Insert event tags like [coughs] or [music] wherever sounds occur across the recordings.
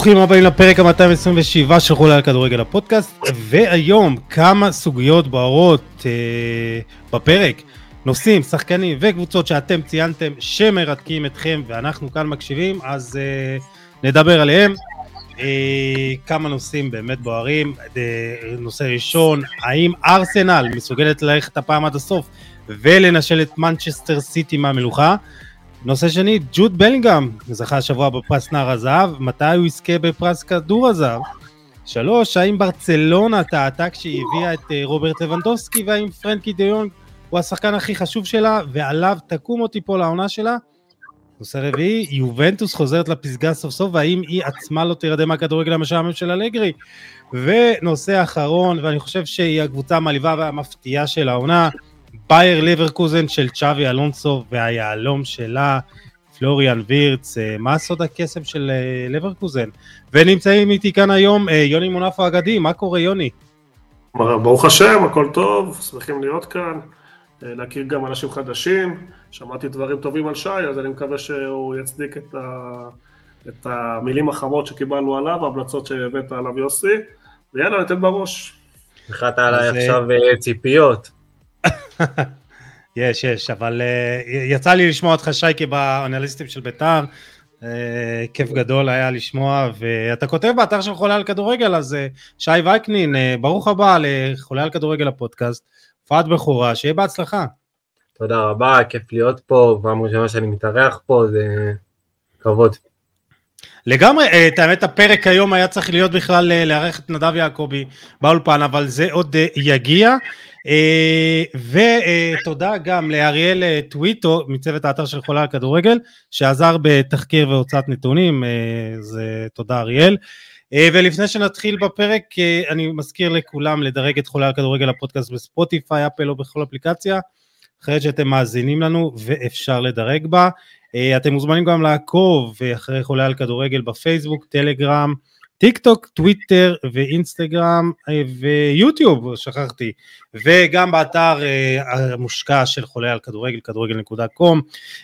ברוכים הבאים לפרק ה-227 של חולה על כדורגל הפודקאסט, והיום כמה סוגיות בוערות אה, בפרק, נושאים, שחקנים וקבוצות שאתם ציינתם שמרתקים אתכם ואנחנו כאן מקשיבים, אז אה, נדבר עליהם. אה, כמה נושאים באמת בוערים, אה, נושא ראשון, האם ארסנל מסוגלת ללכת הפעם עד הסוף ולנשל את מנצ'סטר סיטי מהמלוכה? נושא שני, ג'וד בלינגהם זכה השבוע בפרס נער הזהב, מתי הוא יזכה בפרס כדור הזהב? שלוש, האם ברצלונה טעתה כשהיא הביאה את אה, רוברט לבנדובסקי והאם פרנקי דה יונג הוא השחקן הכי חשוב שלה ועליו תקום או תיפול העונה שלה? נושא רביעי, יובנטוס חוזרת לפסגה סוף סוף והאם היא עצמה לא תירדם מהכדורגל המשעמם של אלגרי? ונושא אחרון, ואני חושב שהיא הקבוצה המעליבה והמפתיעה של העונה, בייר ליברקוזן של צ'אבי אלונסו והיהלום שלה, פלוריאן וירץ, אה, מה סוד הקסם של אה, ליברקוזן? ונמצאים איתי כאן היום אה, יוני מונפו אגדי, מה קורה יוני? ברוך השם, הכל טוב, שמחים להיות כאן, להכיר גם אנשים חדשים, שמעתי דברים טובים על שי, אז אני מקווה שהוא יצדיק את, ה... את המילים החמות שקיבלנו עליו, ההמלצות שהבאת עליו יוסי, ויאללה, ניתן בראש. החלטת עליי עכשיו ציפיות. יש, יש, אבל uh, יצא לי לשמוע אותך שייקי באנליסטים של בית"ר, uh, כיף גדול היה לשמוע, ואתה כותב באתר של חולה על כדורגל, אז uh, שי וייקנין, uh, ברוך הבא לחולה על כדורגל הפודקאסט, הופעת בכורה, שיהיה בהצלחה. תודה רבה, כיף להיות פה, פעם ראשונה שאני מתארח פה, זה כבוד. לגמרי, את האמת הפרק היום היה צריך להיות בכלל לארח את נדב יעקבי באולפן, אבל זה עוד יגיע. אה, ותודה גם לאריאל אה, טוויטו מצוות האתר של חולה על כדורגל שעזר בתחקיר והוצאת נתונים, אז אה, תודה אריאל. ולפני שנתחיל בפרק אני מזכיר לכולם לדרג את חולה על כדורגל הפודקאסט בספוטיפיי, אפל או בכל אפליקציה, אחרי שאתם מאזינים לנו ואפשר לדרג בה. אתם מוזמנים גם לעקוב אחרי חולה על כדורגל בפייסבוק, טלגרם, טיק טוק, טוויטר ואינסטגרם אה, ויוטיוב, שכחתי, וגם באתר אה, המושקע של חולה על כדורגל, כדורגל.קום.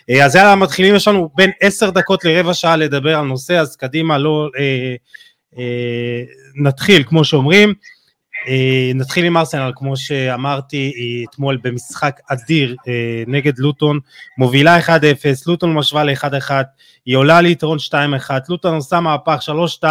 אה, אז יאללה, מתחילים, יש לנו בין עשר דקות לרבע שעה לדבר על נושא, אז קדימה, לא אה, אה, נתחיל, כמו שאומרים. אה, נתחיל עם ארסנל, כמו שאמרתי אתמול במשחק אדיר אה, נגד לוטון, מובילה 1-0, לוטון משווה ל-1-1, היא עולה ליתרון 2-1, לוטון עושה מהפך 3-2,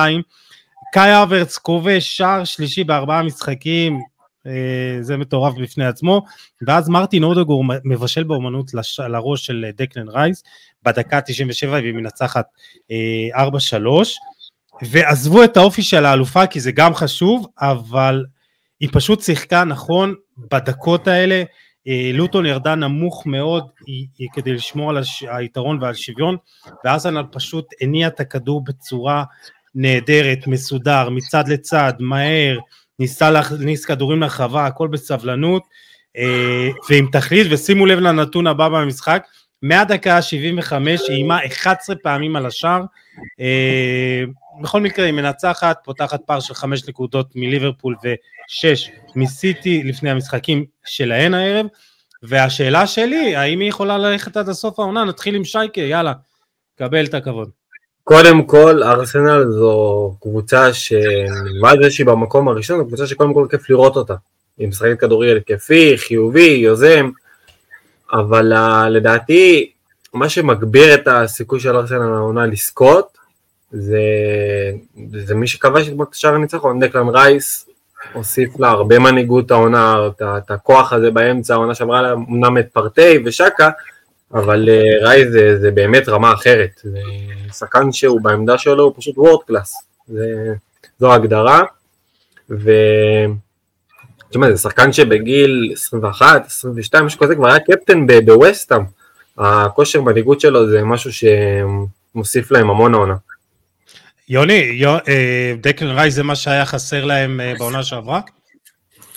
קאי אברץ כובש שער שלישי בארבעה משחקים, אה, זה מטורף בפני עצמו, ואז מרטין אודגור מבשל באומנות. לראש של דקלן רייס, בדקה 97 והיא מנצחת 4-3, אה, ועזבו את האופי של האלופה כי זה גם חשוב, אבל היא פשוט שיחקה נכון בדקות האלה, אה, לוטון ירדה נמוך מאוד היא, היא כדי לשמור על. היתרון ועל שוויון, וארסנל פשוט הניע את הכדור בצורה נהדרת, מסודר, מצד לצד, מהר, ניסה להכניס כדורים לרחבה, הכל בסבלנות אה, ועם תכלית, ושימו לב לנתון הבא במשחק, מהדקה ה-75 היא איימה 11 פעמים על השער, אה, בכל מקרה היא מנצחת, פותחת פער של 5 נקודות מליברפול ו-6 מסיטי לפני המשחקים שלהן הערב, והשאלה שלי, האם היא יכולה ללכת עד הסוף העונה? נתחיל עם שייקה, יאללה, קבל את הכבוד. קודם כל, ארסנל זו קבוצה שמלבד זה שהיא במקום הראשון, זו קבוצה שקודם כל כיף לראות אותה. היא משחקת כדורגל התקפי, חיובי, יוזם, אבל uh, לדעתי, מה שמגביר את הסיכוי של ארסנל העונה לזכות, זה, זה מי שכבש את שער הניצחון, דקלן רייס, הוסיף לה הרבה מנהיגות העונה, את הכוח הזה באמצע, העונה שעברה לה אמנם את פארטיי ושקה, אבל uh, רייס זה, זה באמת רמה אחרת. זה, שחקן שהוא בעמדה שלו הוא פשוט world class, זו ההגדרה, ו... תשמע, זה שחקן שבגיל 21, 22, משהו כזה, כבר היה קפטן בווסטאם. הכושר מנהיגות שלו זה משהו שמוסיף להם המון העונה. יוני, יו, אה, דקלן רייס זה מה שהיה חסר להם אה, בעונה שעברה?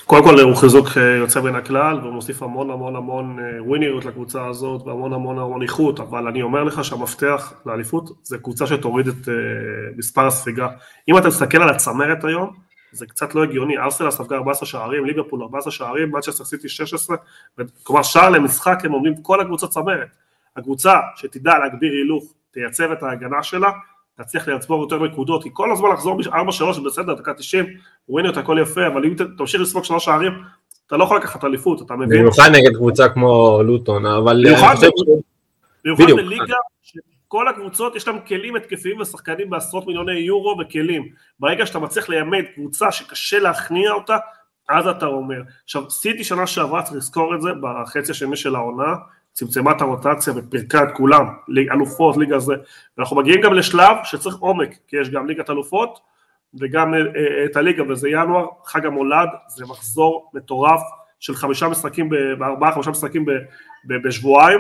קודם כל הוא חיזוק אה, יוצא בין הכלל והוא מוסיף המון המון המון אה, ווינריות לקבוצה הזאת והמון המון המון איכות אבל אני אומר לך שהמפתח לאליפות זה קבוצה שתוריד את uh, מספר הספיגה אם אתה מסתכל על הצמרת היום זה קצת לא הגיוני, ארסנל ספגה 14 שערים, ליברפול 14 שערים, מנצ'סטר סיטי 16, כלומר שער למשחק הם עומדים כל הקבוצות צמרת. הקבוצה שתדע להגביר הילוך, תייצב את ההגנה שלה, תצליח לצבור יותר נקודות, כי כל הזמן לחזור ב-4-3 זה בסדר, דקה 90, ווינר הכל יפה, אבל אם תמשיך לספוג שלוש שערים, אתה לא יכול לקחת אליפות, אתה מבין? במיוחד נגד קבוצה כמו לוטון, אבל... במיוחד בליגה כל הקבוצות יש להם כלים התקפיים ושחקנים בעשרות מיליוני יורו וכלים. ברגע שאתה מצליח לימד קבוצה שקשה להכניע אותה, אז אתה אומר. עכשיו, סיטי שנה שעברה, צריך לזכור את זה, בחצי השני של העונה, צמצמה את הרוטציה ופירקה את כולם, אלופות, ליגה זה, ואנחנו מגיעים גם לשלב שצריך עומק, כי יש גם ליגת אלופות וגם אה, אה, את הליגה, וזה ינואר, חג המולד, זה מחזור מטורף של חמישה משחקים, בארבעה, חמישה משחקים בשבועיים,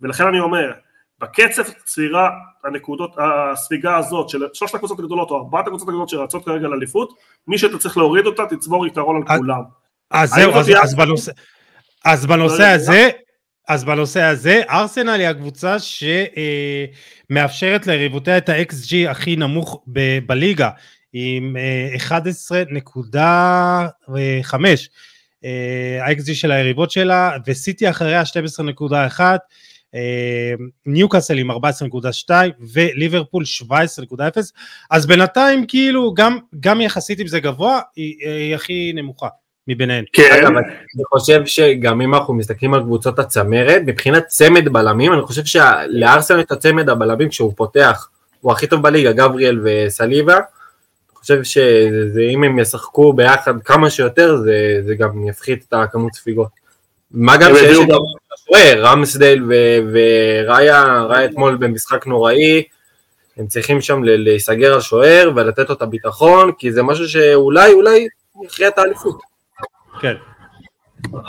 ולכן אני אומר, בקצב צבירה הנקודות, הספיגה הזאת של שלושת הקבוצות הגדולות או ארבעת הקבוצות הגדולות שרצות כרגע לאליפות, מי שאתה צריך להוריד אותה תצבור יתרון על כולם. אז זהו, אז, אז, בנושא, אז בנושא הזה, אז בנושא הזה, ארסנל היא הקבוצה שמאפשרת ליריבותיה את ה-XG הכי נמוך ב- בליגה, עם 11.5. ה-XG של היריבות שלה, וסיטי אחריה 12.1, ניוקאסל עם 14.2 וליברפול 17.0 אז בינתיים כאילו גם, גם יחסית אם זה גבוה היא, היא הכי נמוכה מביניהן. כן. אגב, אני חושב שגם אם אנחנו מסתכלים על קבוצות הצמרת מבחינת צמד בלמים אני חושב שלארסנל את הצמד הבלמים כשהוא פותח הוא הכי טוב בליגה גבריאל וסליבה אני חושב שאם הם ישחקו ביחד כמה שיותר זה, זה גם יפחית את הכמות ספיגות. מה גם שיש את השוער, רמסדייל וראיה, ראיה אתמול במשחק נוראי, הם צריכים שם להיסגר על שוער ולתת לו את הביטחון, כי זה משהו שאולי, אולי יכריע את האליפות. כן.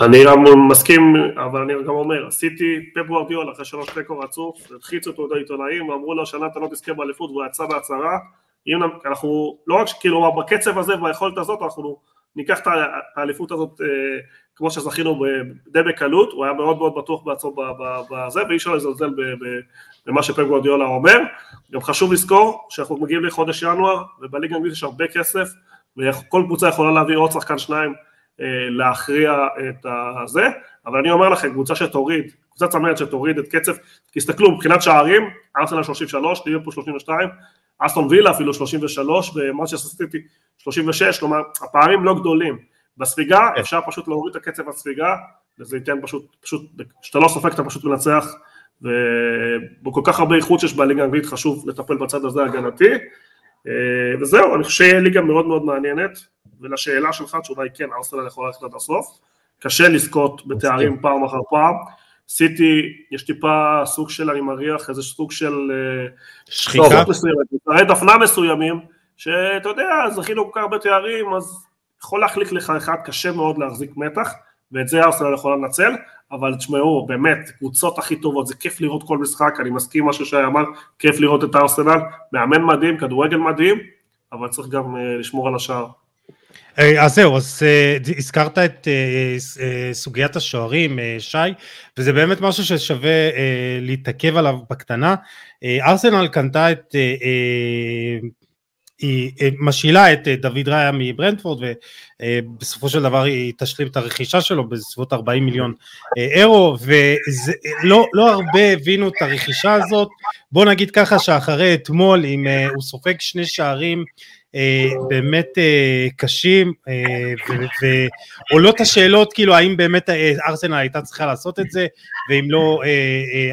אני מסכים, אבל אני גם אומר, עשיתי פפ וורדיול אחרי שלוש תיקו רצוף, הלחיצו אותו את העיתונאים ואמרו לו השנה אתה לא תזכה באליפות והוא יצא בהצהרה, אם אנחנו, לא רק שכאילו בקצב הזה וביכולת הזאת, אנחנו ניקח את האליפות הזאת אה, כמו שזכינו די בקלות, הוא היה מאוד מאוד בטוח בעצמו בזה, ואי אפשר לזלזל במה שפפ גורדיאלה אומר. גם חשוב לזכור שאנחנו מגיעים לחודש ינואר, ובליגה האנגלית יש הרבה כסף, וכל קבוצה יכולה להביא עוד שחקן שניים להכריע את הזה, אבל אני אומר לכם, קבוצה שתוריד, קבוצה צמרת שתוריד את קצב, תסתכלו, מבחינת שערים, ארסנל 33, ליברפול 32, אסטון וילה אפילו 33, ומנצ'סטר סיטי 36, כלומר, הפערים לא גדולים. בספיגה כן. אפשר פשוט להוריד את הקצב הספיגה, וזה ייתן פשוט, פשוט, כשאתה לא סופג אתה פשוט מנצח, ובכל כך הרבה איכות שיש בליגה האנגלית חשוב לטפל בצד הזה הגנתי, אה, וזהו, אני חושב שיהיה ליגה מאוד מאוד מעניינת, ולשאלה שלך התשובה היא כן, ארסנל יכול ללכת עד הסוף, קשה לזכות בתארים פעם אחר פעם, סיטי יש טיפה סוג של, אני מריח, איזה סוג של אה, שחיקה, דפנה מסוימים, שאתה יודע, זכינו כל כך הרבה תארים, אז יכול להחליק לך אחד, קשה מאוד להחזיק מתח, ואת זה ארסנל יכולה לנצל, אבל תשמעו, באמת, קבוצות הכי טובות, זה כיף לראות כל משחק, אני מסכים מה ששי אמר, כיף לראות את ארסנל, מאמן מדהים, כדורגל מדהים, אבל צריך גם uh, לשמור על השער. אה, אז זהו, אז uh, הזכרת את uh, סוגיית השוערים, שי, וזה באמת משהו ששווה להתעכב עליו בקטנה. ארסנל קנתה את היא משאילה את אה, דוד ראיה מברנדפורד ובסופו של דבר היא תשלים את הרכישה שלו בסביבות 40 מיליון אה, אירו ולא לא הרבה הבינו את הרכישה הזאת בוא נגיד ככה שאחרי אתמול אם אה, הוא סופג שני שערים באמת קשים ועולות השאלות כאילו האם באמת ארסנל הייתה צריכה לעשות את זה ואם לא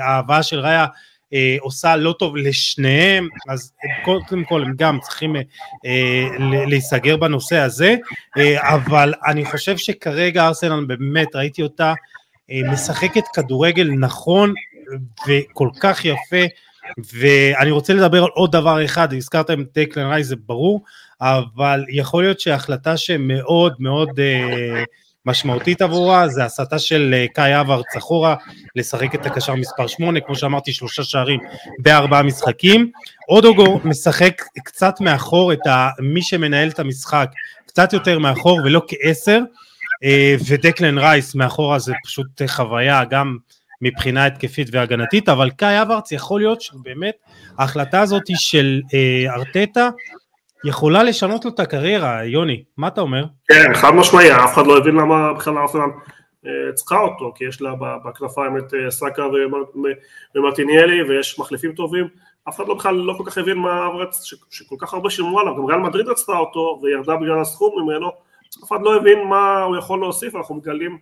ההבאה של ראיה אה, עושה לא טוב לשניהם, אז קודם כל הם גם צריכים אה, להיסגר בנושא הזה, אה, אבל אני חושב שכרגע ארסנל באמת, ראיתי אותה אה, משחקת כדורגל נכון וכל כך יפה, ואני רוצה לדבר על עוד דבר אחד, הזכרת עם טייקלן רייז זה ברור, אבל יכול להיות שהחלטה שמאוד מאוד אה, משמעותית עבורה, זה הסתה של אה, קאי אברץ אחורה, לשחק את הקשר מספר 8, כמו שאמרתי שלושה שערים בארבעה משחקים. אודוגו משחק קצת מאחור את מי שמנהל את המשחק, קצת יותר מאחור ולא כעשר, אה, ודקלן רייס מאחורה זה פשוט חוויה גם מבחינה התקפית והגנתית, אבל קאי אברץ יכול להיות שבאמת ההחלטה הזאת של אה, ארטטה יכולה לשנות לו את הקריירה, יוני, מה אתה אומר? כן, חד משמעי, אף אחד לא הבין למה בכלל ארסנל אה, צריכה אותו, כי יש לה בכנפיים את אה, סאקה ומרטיניאלי ויש מחליפים טובים, אף אחד לא בכלל לא כל כך הבין מה אברץ, שכל כך הרבה שילמו עליו, גם ריאל מדריד רצתה אותו וירדה בגלל הסכום ממנו, אף אחד לא הבין מה הוא יכול להוסיף, אנחנו מגלים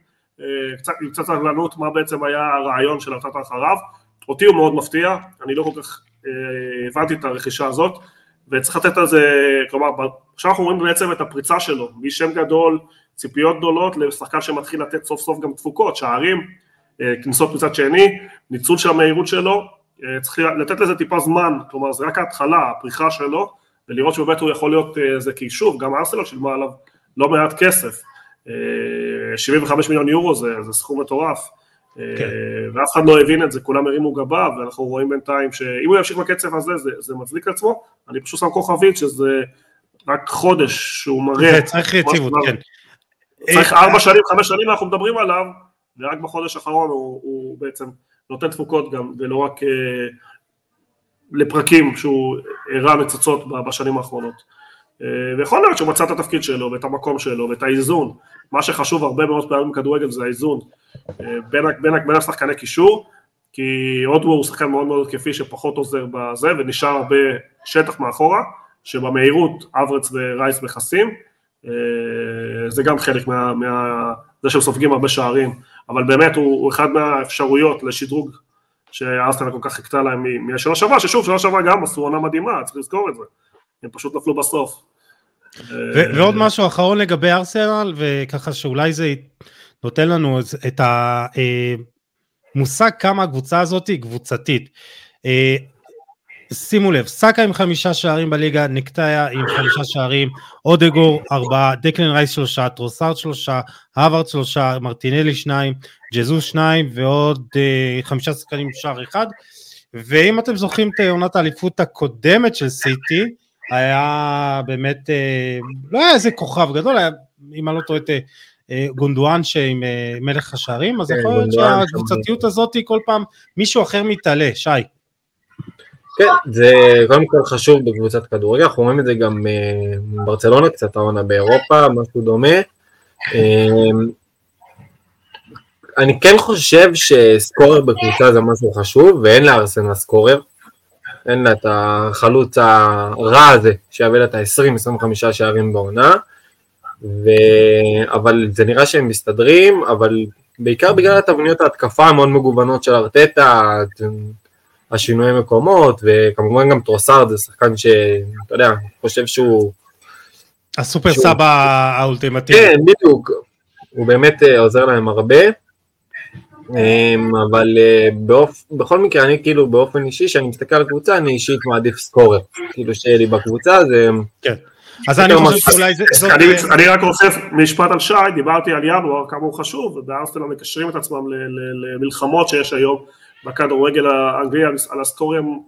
קצת, עם קצת סבלנות מה בעצם היה הרעיון של ארטטה אחריו, אותי הוא מאוד מפתיע, אני לא כל כך אה, הבנתי את הרכישה הזאת, וצריך לתת על זה, כלומר, עכשיו אנחנו רואים בעצם את הפריצה שלו, משם גדול, ציפיות גדולות, לשחקן שמתחיל לתת סוף סוף גם תפוקות, שערים, אה, כניסות מצד שני, ניצול של המהירות שלו, אה, צריך לתת לזה טיפה זמן, כלומר זה רק ההתחלה, הפריחה שלו, ולראות שבאמת הוא יכול להיות איזה אה, קישוב, גם ארסנל שילמה עליו לא מעט כסף, 75 מיליון יורו זה, זה סכום מטורף, כן. ואף אחד לא הבין את זה, כולם הרימו גבה, ואנחנו רואים בינתיים שאם הוא ימשיך בקצב הזה, זה, זה מצדיק עצמו, אני פשוט שם כוכבית שזה רק חודש שהוא מראה, זה צריך יציבות, כן. צריך ארבע שנים, חמש שנים אנחנו מדברים עליו, ורק בחודש האחרון הוא, הוא בעצם נותן תפוקות גם, ולא רק אה, לפרקים שהוא הראה ניצוצות בשנים האחרונות. אה, ויכול להיות שהוא מצא את התפקיד שלו, ואת המקום שלו, ואת האיזון. מה שחשוב הרבה מאוד פעמים בכדורגל זה האיזון. אה, בין, בין, בין השחקני קישור, כי אודוור הוא שחקן מאוד מאוד התקפי שפחות עוזר בזה, ונשאר הרבה שטח מאחורה, שבמהירות אברץ ורייס מכסים. אה, זה גם חלק מה... מה זה שהם סופגים הרבה שערים. אבל באמת הוא, הוא אחד מהאפשרויות לשדרוג שארסנל כל כך חיכתה להם מהשנה שעברה, ששוב, שנה שעברה גם עשו עונה מדהימה, צריך לזכור את זה, הם פשוט נפלו בסוף. ועוד משהו אחרון לגבי ארסנל, וככה שאולי זה נותן לנו את המושג כמה הקבוצה הזאת היא קבוצתית. אה, שימו לב, סאקה עם חמישה שערים בליגה, נקטיה עם חמישה שערים, אודגארד ארבעה, דקלן רייס שלושה, טרוסארד שלושה, האברץ שלושה, מרטינלי שניים, ג'זוס שניים ועוד אה, חמישה שחקנים שער אחד. ואם אתם זוכרים את עונת האליפות הקודמת של סיטי, היה באמת, אה, לא היה איזה כוכב גדול, היה, אם אני לא טועה, את אה, גונדואן שעם אה, מלך השערים, אז כן, יכול להיות שהקבוצתיות הזאת כל פעם מישהו אחר מתעלה, שי. כן, זה קודם כל חשוב בקבוצת כדורגל, אנחנו רואים את זה גם בברצלונה, קצת העונה באירופה, משהו דומה. אני כן חושב שסקורר בקבוצה זה משהו חשוב, ואין לארסנל סקורר. אין לה את החלוץ הרע הזה, שיביא לה את ה-20-25 שערים בעונה. ו... אבל זה נראה שהם מסתדרים, אבל בעיקר בגלל התבניות ההתקפה המאוד מגוונות של ארטטה, השינויי מקומות, וכמובן גם טרוסארד זה שחקן שאתה יודע, חושב שהוא... הסופר שהוא... סבא האולטימטיבי. כן, בדיוק, הוא באמת אה, עוזר להם הרבה, אבל אה, באופ... בכל מקרה אני כאילו באופן אישי, כשאני מסתכל על קבוצה, אני אישית מעדיף סקורר, כאילו שיהיה לי בקבוצה, זה... כן. אז אני חושב שאולי זה... אני רק רוצה משפט על שי, דיברתי על ינואר, כמה הוא חשוב, ובארסטל מקשרים את עצמם למלחמות שיש היום. בכדורגל האנגלי על הסקורים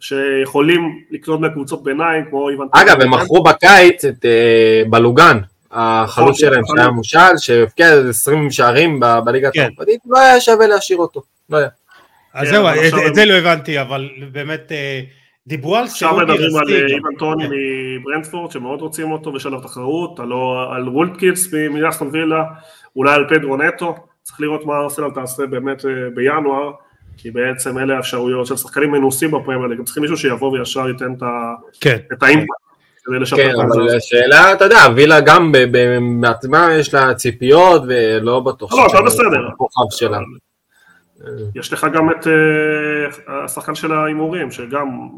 שיכולים לקנות מקבוצות ביניים כמו איוון... אגב, הם מכרו בקיץ את אה, באלוגן, החלוץ שלהם שהיה מושאל, שהבקיע 20 שערים בליגה כן. הצרפתית, לא היה שווה להשאיר אותו, לא היה. אז זהו, את זה לא הבנתי, אבל באמת אה, דיברו על סירות עכשיו מדברים על אה, איוון טוני מברנדפורד שמאוד רוצים אותו ויש עליו תחרות, על ווטקינס מאסטון וילה, אולי על פדרו נטו, צריך לראות מה ארסנל תעשה באמת בינואר. כי בעצם אלה האפשרויות של שחקנים מנוסים בפרמייר ליג, צריכים מישהו שיבוא וישר ייתן את, כן. את האימפקט. כן, אבל השאלה, אתה יודע, וילה גם בעצמה יש לה ציפיות ולא בטוח. לא, אתה בסדר. שלה. יש לך גם את אה, השחקן של ההימורים, שגם,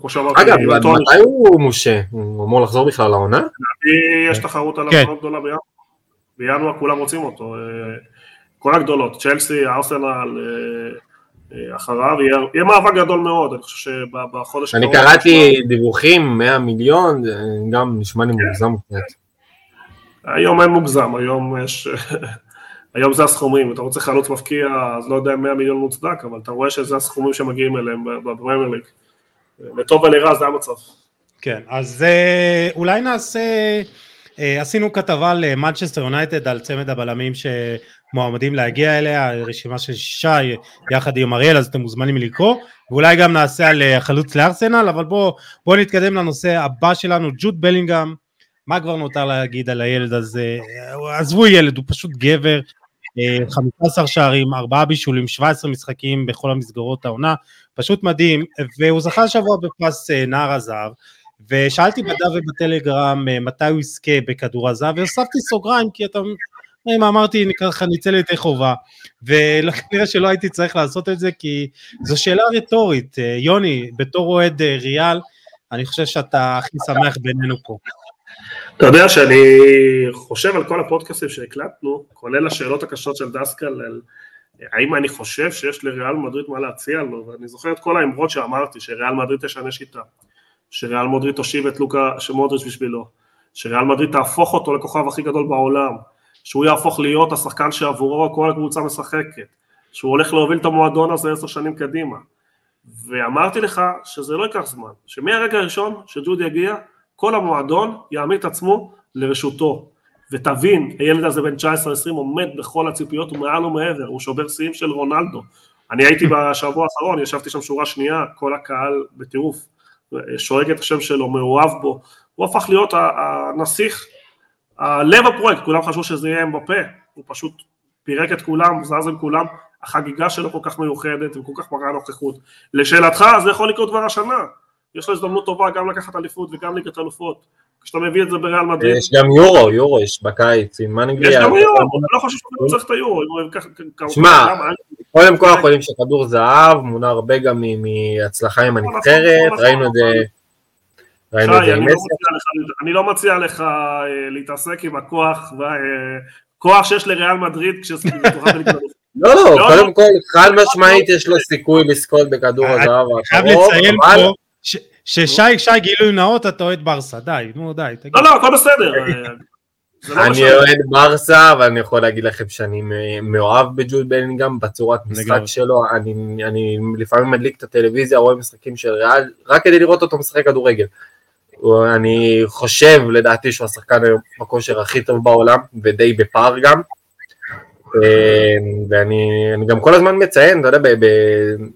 כמו שאמרתי, אגב, מתי הוא מושה? הוא אמור לחזור בכלל לעונה? יש תחרות עליו כן. מאוד גדולה בינואר. בינואר כולם רוצים אותו. אה, כל הגדולות, צ'לסי, ארסנל, אה, אה, אחריו, יהיה, יהיה מאבק גדול מאוד, אני חושב שבחודש... אני קראתי דיווחים, 100 מיליון, גם נשמע לי מוגזם קצת. היום אין מוגזם, היום יש... [laughs] היום זה הסכומים, אתה רוצה חלוץ מפקיע, אז לא יודע אם 100 מיליון מוצדק, אבל אתה רואה שזה הסכומים שמגיעים אליהם בפרמייר ליג. לטוב ולרע זה המצב. כן, אז אה, אולי נעשה, עשינו כתבה למנצ'סטר יונייטד על צמד הבלמים ש... מועמדים להגיע אליה, רשימה של שישה יחד עם אריאל, אז אתם מוזמנים לקרוא, ואולי גם נעשה על אה, חלוץ לארסנל, אבל בואו בוא נתקדם לנושא הבא שלנו, ג'וד בלינגהם, מה כבר נותר להגיד על הילד הזה, עזבו ילד, הוא פשוט גבר, 15 אה, שערים, 4 בישולים, 17 משחקים בכל המסגרות העונה, פשוט מדהים, והוא זכה השבוע בפרס נער הזהב, ושאלתי בדף ובטלגרם מתי הוא יזכה בכדור הזהב, והוספתי סוגריים כי אתה אם אמרתי ככה נצא לידי חובה. וכנראה שלא הייתי צריך לעשות את זה כי זו שאלה רטורית. יוני בתור אוהד ריאל אני חושב שאתה הכי שמח בינינו פה. אתה יודע שאני חושב על כל הפודקאסטים שהקלטנו כולל השאלות הקשות של דסקל על האם אני חושב שיש לריאל מדריד מה להציע לו? ואני זוכר את כל האמרות שאמרתי שריאל מדריד תשנה שיטה שריאל מדריד תושיב את לוקה שמודריץ' בשבילו שריאל מדריד תהפוך אותו לכוכב הכי גדול בעולם שהוא יהפוך להיות השחקן שעבורו כל הקבוצה משחקת, שהוא הולך להוביל את המועדון הזה עשר שנים קדימה. ואמרתי לך שזה לא ייקח זמן, שמהרגע הראשון שג'וד יגיע, כל המועדון יעמיד את עצמו לרשותו. ותבין, הילד הזה בן 19-20 עומד בכל הציפיות, הוא מעל ומעבר, הוא שובר שיאים של רונלדו. אני הייתי בשבוע האחרון, ישבתי שם שורה שנייה, כל הקהל בטירוף, שואג את השם שלו, מאוהב בו, הוא הפך להיות הנסיך לב הפרויקט, כולם חשבו שזה יהיה אמבפה, הוא פשוט פירק את כולם, זז עם כולם, החגיגה שלו כל כך מיוחדת וכל כך מראה נוכחות. לשאלתך, זה יכול לקרות כבר השנה, יש לו הזדמנות טובה גם לקחת אליפות וגם ליגת אלופות. כשאתה מביא את זה בריאל מדריד. יש גם יורו, יורו יש בקיץ עם מנגליה. יש גם יורו, אני לא חושב שהוא צריך את היורו. שמע, קודם כל אנחנו יודעים שכדור זהב מונע הרבה גם מהצלחה עם נכון, הנבחרת, נכון, ראינו את זה ראינו את זה עם מסי. אני לא מציע לך אה, להתעסק עם הכוח, אה, כוח שיש לריאל מדריד כשתוכל [laughs] לא, לא, לא, קודם כל, חד משמעית יש לו סיכוי לזכות בכדור הזהב האחרון. חייב לציין פה ששי, שי גילוי נאות, אתה אוהד ברסה, די, נו די. לא, לא, הכל בסדר. [laughs] לא אני אוהד ברסה, ואני יכול להגיד לכם שאני מאוהב בג'וד בלינגהם בצורת משחק שלו, אני לפעמים מדליק את הטלוויזיה, רואה משחקים של ריאל, רק כדי לראות אותו משחק כדורגל. אני חושב, לדעתי, שהוא השחקן בכושר הכי טוב בעולם, ודי בפער גם. ואני גם כל הזמן מציין, אתה יודע,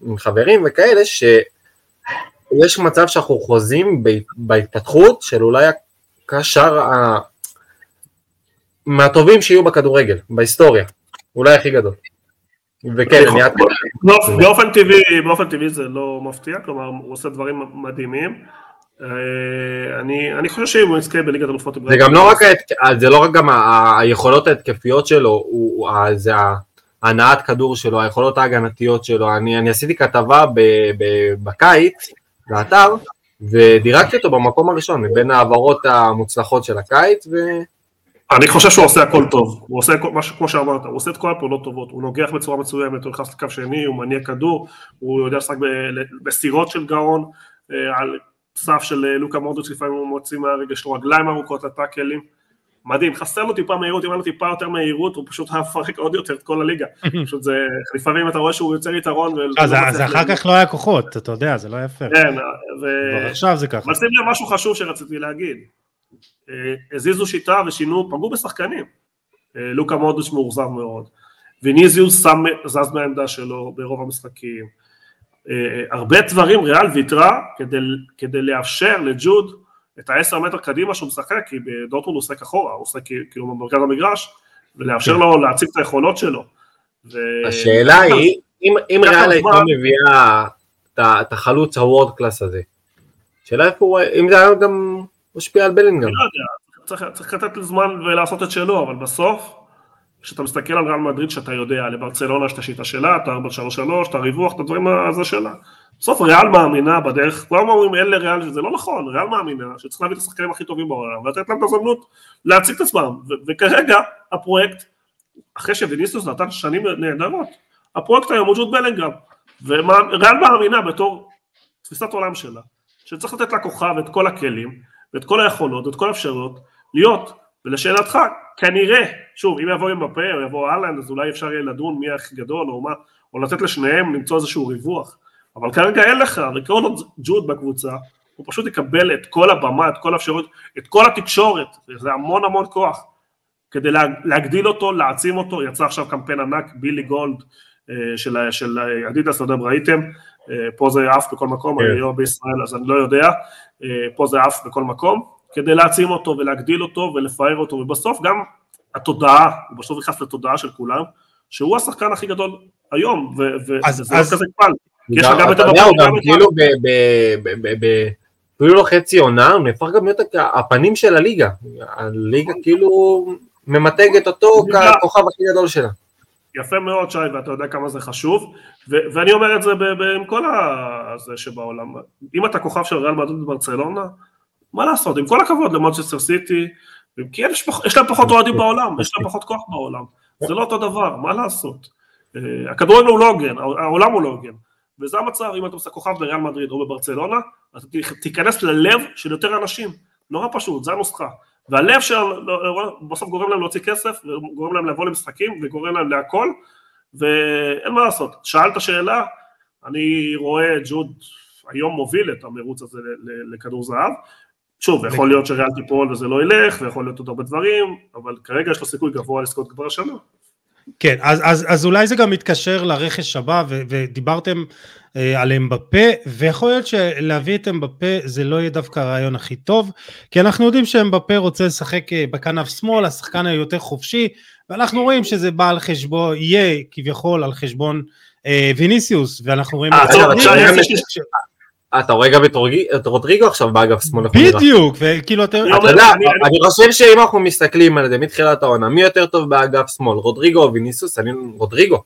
עם חברים וכאלה, שיש מצב שאנחנו חוזים בהתפתחות של אולי הקשר ה... מהטובים שיהיו בכדורגל, בהיסטוריה, אולי הכי גדול. וכן, אני... באופן טבעי, באופן טבעי זה לא מפתיע, כלומר הוא עושה דברים מדהימים. אה, אני, אני חושב שאם הוא יזכה בליגת אלופות זה גם לא רק, אה, זה לא רק גם היכולות ההתקפיות שלו, הוא, זה הנעת כדור שלו, היכולות ההגנתיות שלו, אני, אני עשיתי כתבה ב, ב, בקיץ, באתר, ודירקתי אותו במקום הראשון, מבין העברות המוצלחות של הקיץ, ו... אני חושב שהוא עושה הכל טוב, הוא עושה משהו כמו שאמרת, הוא עושה את כל הפעולות טובות, הוא נוגח בצורה מצוימת, הוא נכנס לקו שני, הוא מניע כדור, הוא יודע לשחק בסירות של גאון, אה, על סף של אה, לוקה מורדוץ לפעמים הוא מוציא מהרגע, יש לו רגליים ארוכות לטאקלים, מדהים, חסר לו טיפה מהירות, אם היה לו טיפה יותר מהירות, הוא פשוט [laughs] היה מפרק עוד יותר את כל הליגה, [laughs] פשוט זה, לפעמים אתה רואה שהוא יוצר יתרון, אז לא אחר כך לא היה כוחות, אתה יודע, זה לא יפה, כן, ועכשיו זה ככה, אבל שים לב משהו חשוב שרציתי להגיד, אה, הזיזו שיטה ושינו, פגעו בשחקנים, אה, לוקה מודריץ' מאוכזב מאוד, ויניזיוס זז מהעמדה שלו ברוב המשחקים, אה, הרבה דברים ריאל ויתרה כדי, כדי לאפשר לג'וד את העשר מטר קדימה שהוא משחק, כי בדורטמונד הוא עוסק אחורה, הוא עוסק כאילו במרכז המגרש, ולאפשר כן. לו להציג את היכולות שלו. ו... השאלה היא, אם, אם ריאל הייתה מביאה את החלוץ ה world class הזה, שאלה איפה הוא, אם זה היה גם משפיע על בלינגהם. אני לא יודע, צריך, צריך לתת זמן ולעשות את שלו, אבל בסוף, כשאתה מסתכל על ריאל מדריד שאתה יודע, לברצלונה יש את השיטה שלה, את ה-4-3-3, את הריווח, את הדברים הזה שלה. בסוף ריאל מאמינה בדרך, כולם אומרים אין לריאל, זה לא נכון, ריאל מאמינה שצריך להביא את השחקנים הכי טובים בעולם ולתת להם את הזדמנות להציג את עצמם, וכרגע הפרויקט, אחרי שוויניסטוס נתן שנים נהדרות, הפרויקט היום הוא ג'וד בלנגרם, וריאל מאמינה בתור תפיסת עולם שלה, שצריך לתת לכוכב את כל הכלים, ואת כל היכולות, ואת כל האפשרויות, להיות, ולשאלתך, כנראה, שוב, אם יבוא עם בפה או יבוא אהלן, אז אולי אפשר יהיה לדון מי הכי גדול או מה, או לתת לשניהם למצוא איזשהו ריווח, אבל כרגע אין לך, עוד ג'וד בקבוצה, הוא פשוט יקבל את כל הבמה, את כל האפשרויות, את כל התקשורת, זה המון המון כוח, כדי להגדיל אותו, להעצים אותו, יצא עכשיו קמפיין ענק, בילי גולד אה, של, של אדידס, לא יודע אם ראיתם, אה, פה זה עף בכל מקום, כן. אני לא בישראל אז אני לא יודע, אה, פה זה עף בכל מקום, כדי להעצים אותו ולהגדיל אותו ולפאר אותו, ובסוף גם התודעה, הוא בסוף נכנס לתודעה של כולם, שהוא השחקן הכי גדול היום, וזה לא כזה קל. יש לך גם את גם את כאילו אפילו לא חצי עונה, הוא נהפך גם להיות הפנים של הליגה. הליגה כאילו ממתגת אותו. ככוכב הכי גדול שלה. יפה מאוד שי, ואתה יודע כמה זה חשוב, ו- ואני אומר את זה עם כל ה- זה שבעולם. אם אתה כוכב של ריאל מדריד בברצלונה, מה לעשות, עם כל הכבוד למונצ'סטר סיטי, כי יש, יש להם פחות אוהדים בעולם, יש להם פחות כוח בעולם, זה לא אותו דבר, מה לעשות. אה, הכדורגל הוא לא הוגן, העולם הוא לא הוגן, וזה המצב, אם אתה עושה כוכב בריאל מדריד או בברצלונה, אתה תיכנס ללב של יותר אנשים, נורא פשוט, זה הנוסחה. והלב שלהם לא, בסוף גורם להם להוציא כסף, וגורם להם לבוא למשחקים, וגורם להם להכל, ואין מה לעשות. שאלת שאלה, אני רואה ג'וד היום מוביל את המרוץ הזה לכדור זהב. שוב, יכול להיות שריאל תיפול וזה לא ילך, ויכול להיות עוד הרבה דברים, אבל כרגע יש לו סיכוי גבוה לזכות כבר השנה. כן, אז, אז, אז אולי זה גם מתקשר לרכש הבא, ו, ודיברתם אה, על אמבפה, ויכול להיות שלהביא את אמבפה זה לא יהיה דווקא הרעיון הכי טוב, כי אנחנו יודעים שאמבפה רוצה לשחק אה, בכנף שמאל, השחקן היותר חופשי, ואנחנו רואים שזה בא על חשבון, יהיה כביכול על חשבון אה, ויניסיוס, ואנחנו רואים... אה, טוב. עכשיו יש לי- ש- אתה רואה גם את רוג- את רודריגו עכשיו באגף שמאל. בדיוק, וכאילו. אני אתה אומר, יודע, אני- חושב שאם אנחנו מסתכלים על זה מתחילת העונה, מי יותר טוב באגף שמאל, רודריגו או ויניסוס? אני רודריגו.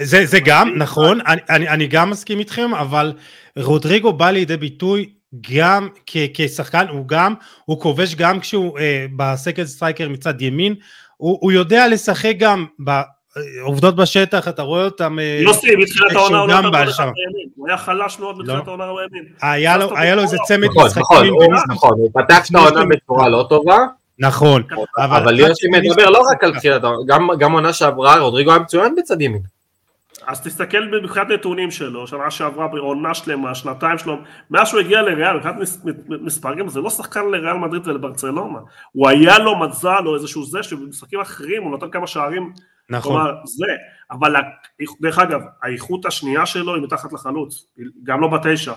זה, זה גם, נכון, אני, אני, אני גם מסכים איתכם, אבל רודריגו בא לידי ביטוי גם כ, כשחקן, הוא גם, הוא כובש גם כשהוא אה, ב second striker מצד ימין, הוא, הוא יודע לשחק גם בעובדות בשטח, אתה רואה אותם, אה, יוסי, מתחילת העונה הוא לא גם נתן. בימין. הוא היה חלש מאוד מתחילת לא. העונה. היה לו, היה לו איזה צמד נכון, משחקים, נכון, הוא-. נכון, הוא פתח את העונה בצורה לא טובה, נכון, אבל יוסי מדבר לא רק על תחילת העונה, גם- עונה שעברה, רודריגו היה מצוין בצד ימין. אז תסתכל מבחינת נתונים שלו, שנה שעברה בעונה שלמה, שנתיים שלו, מאז שהוא הגיע לריאל, מבחינת מספרים, זה לא שחקן לריאל מדריד ולברצלונה. הוא היה לו מזל או איזשהו זה שבמשחקים אחרים הוא נתן כמה שערים, נכון, כלומר זה, אבל דרך אגב, האיכות השנייה שלו היא מתחת לחלוץ, גם לא בתשע.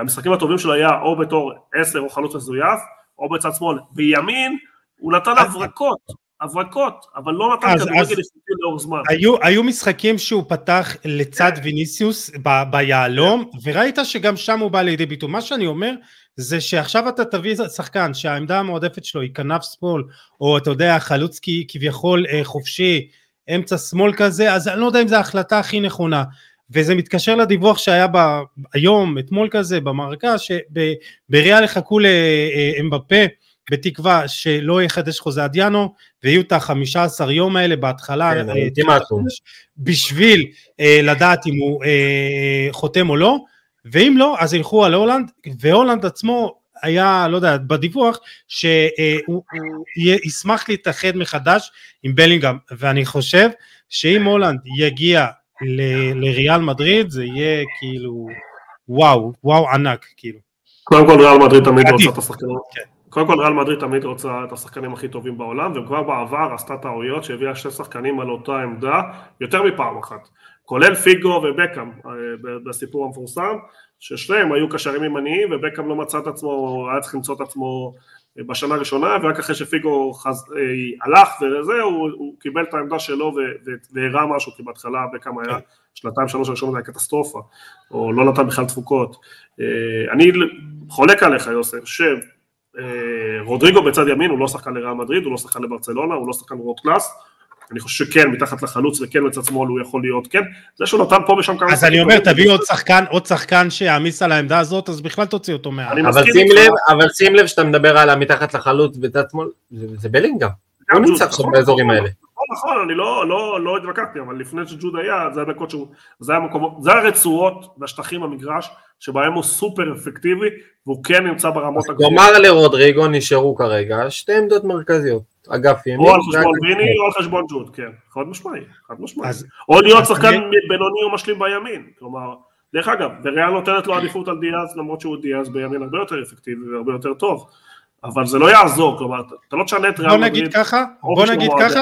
המשחקים הטובים שלו היה או בתור עשר או חלוץ מזויף, או בצד שמאל. בימין הוא נתן הברקות, הברקות, אבל לא נתן כדורגל איכותי לאורך זמן. היו, היו משחקים שהוא פתח לצד ויניסיוס ב, ביהלום, וראית שגם שם הוא בא לידי ביטוי. מה שאני אומר, זה שעכשיו אתה תביא שחקן שהעמדה המועדפת שלו היא כנף שמאל, או אתה יודע, חלוץ כביכול אה, חופשי, אמצע שמאל כזה, אז אני לא יודע אם זו ההחלטה הכי נכונה. וזה מתקשר לדיווח שהיה ב, היום, אתמול כזה, במערכה, שבריאל יחכו לאמבפה, בתקווה שלא יחדש חוזה עד ינואר, ויהיו את החמישה עשר יום האלה בהתחלה, כן, אה. בשביל אה, לדעת אם הוא אה, חותם או לא, ואם לא, אז ילכו על הולנד, והולנד עצמו היה, לא יודע, בדיווח, שהוא ישמח להתאחד מחדש עם בלינגהם, ואני חושב שאם הולנד יגיע ל- לריאל מדריד, זה יהיה כאילו, וואו, וואו ענק, כאילו. קודם כל ריאל מדריד תמיד. רוצה את השחקנים, כן. קודם כל ריאל מדריד תמיד רוצה את השחקנים הכי טובים בעולם, וכבר בעבר עשתה טעויות שהביאה שני שחקנים על אותה עמדה יותר מפעם אחת, כולל פיגו ובקאם אה, בסיפור המפורסם, ששניהם היו קשרים ימניים ובקאם לא מצא את עצמו, היה צריך למצוא את עצמו אה, בשנה הראשונה, ורק אחרי שפיגו חז... אה, הלך וזה, הוא, הוא קיבל את העמדה שלו והראה משהו, כי בהתחלה בקאם היה שנתיים שלוש הראשונות היה קטסטרופה, או לא נתן בכלל תפוקות. אני חולק עליך יוסף, שרודריגו בצד ימין הוא לא שחקן לריאל מדריד, הוא לא שחקן לברצלונה, הוא לא שחקן וורד קלאס, אני חושב שכן, מתחת לחלוץ וכן בצד שמאל הוא יכול להיות כן, זה שהוא נתן פה ושם כמה... אז אני אומר, תביא עוד שחקן, עוד שחקן שיעמיס על העמדה הזאת, אז בכלל תוציא אותו מה... אבל שים. לב, אבל שים לב שאתה מדבר על המתחת לחלוץ בצד שמאל, זה. גם הוא ג'וד, נמצא עכשיו נכון, באזורים האלה. נכון, אני לא, לא, לא התווכחתי, אבל לפני שג'וד היה, זה הדקות שהוא, זה המקומות, זה הרצועות והשטחים במגרש, שבהם הוא סופר אפקטיבי, והוא כן נמצא ברמות הגבוהות. כלומר לרודריגו נשארו כרגע שתי עמדות מרכזיות, אגף ימין או על חשבון. ויני או על חשבון ג'וד, כן, חד משמעי, חד משמעי. או להיות שחקן בינוני או משלים בימין, כלומר, דרך אגב, וריאל נותנת לו עדיפות על דיאז, למרות שהוא דיאז בימין הרבה יותר אפקטיבי והרבה יותר טוב, אבל זה לא יעזור, כלומר, אתה- לא תשנה את ריאל בוא מדריד, נגיד ככה, בוא נגיד. ככה,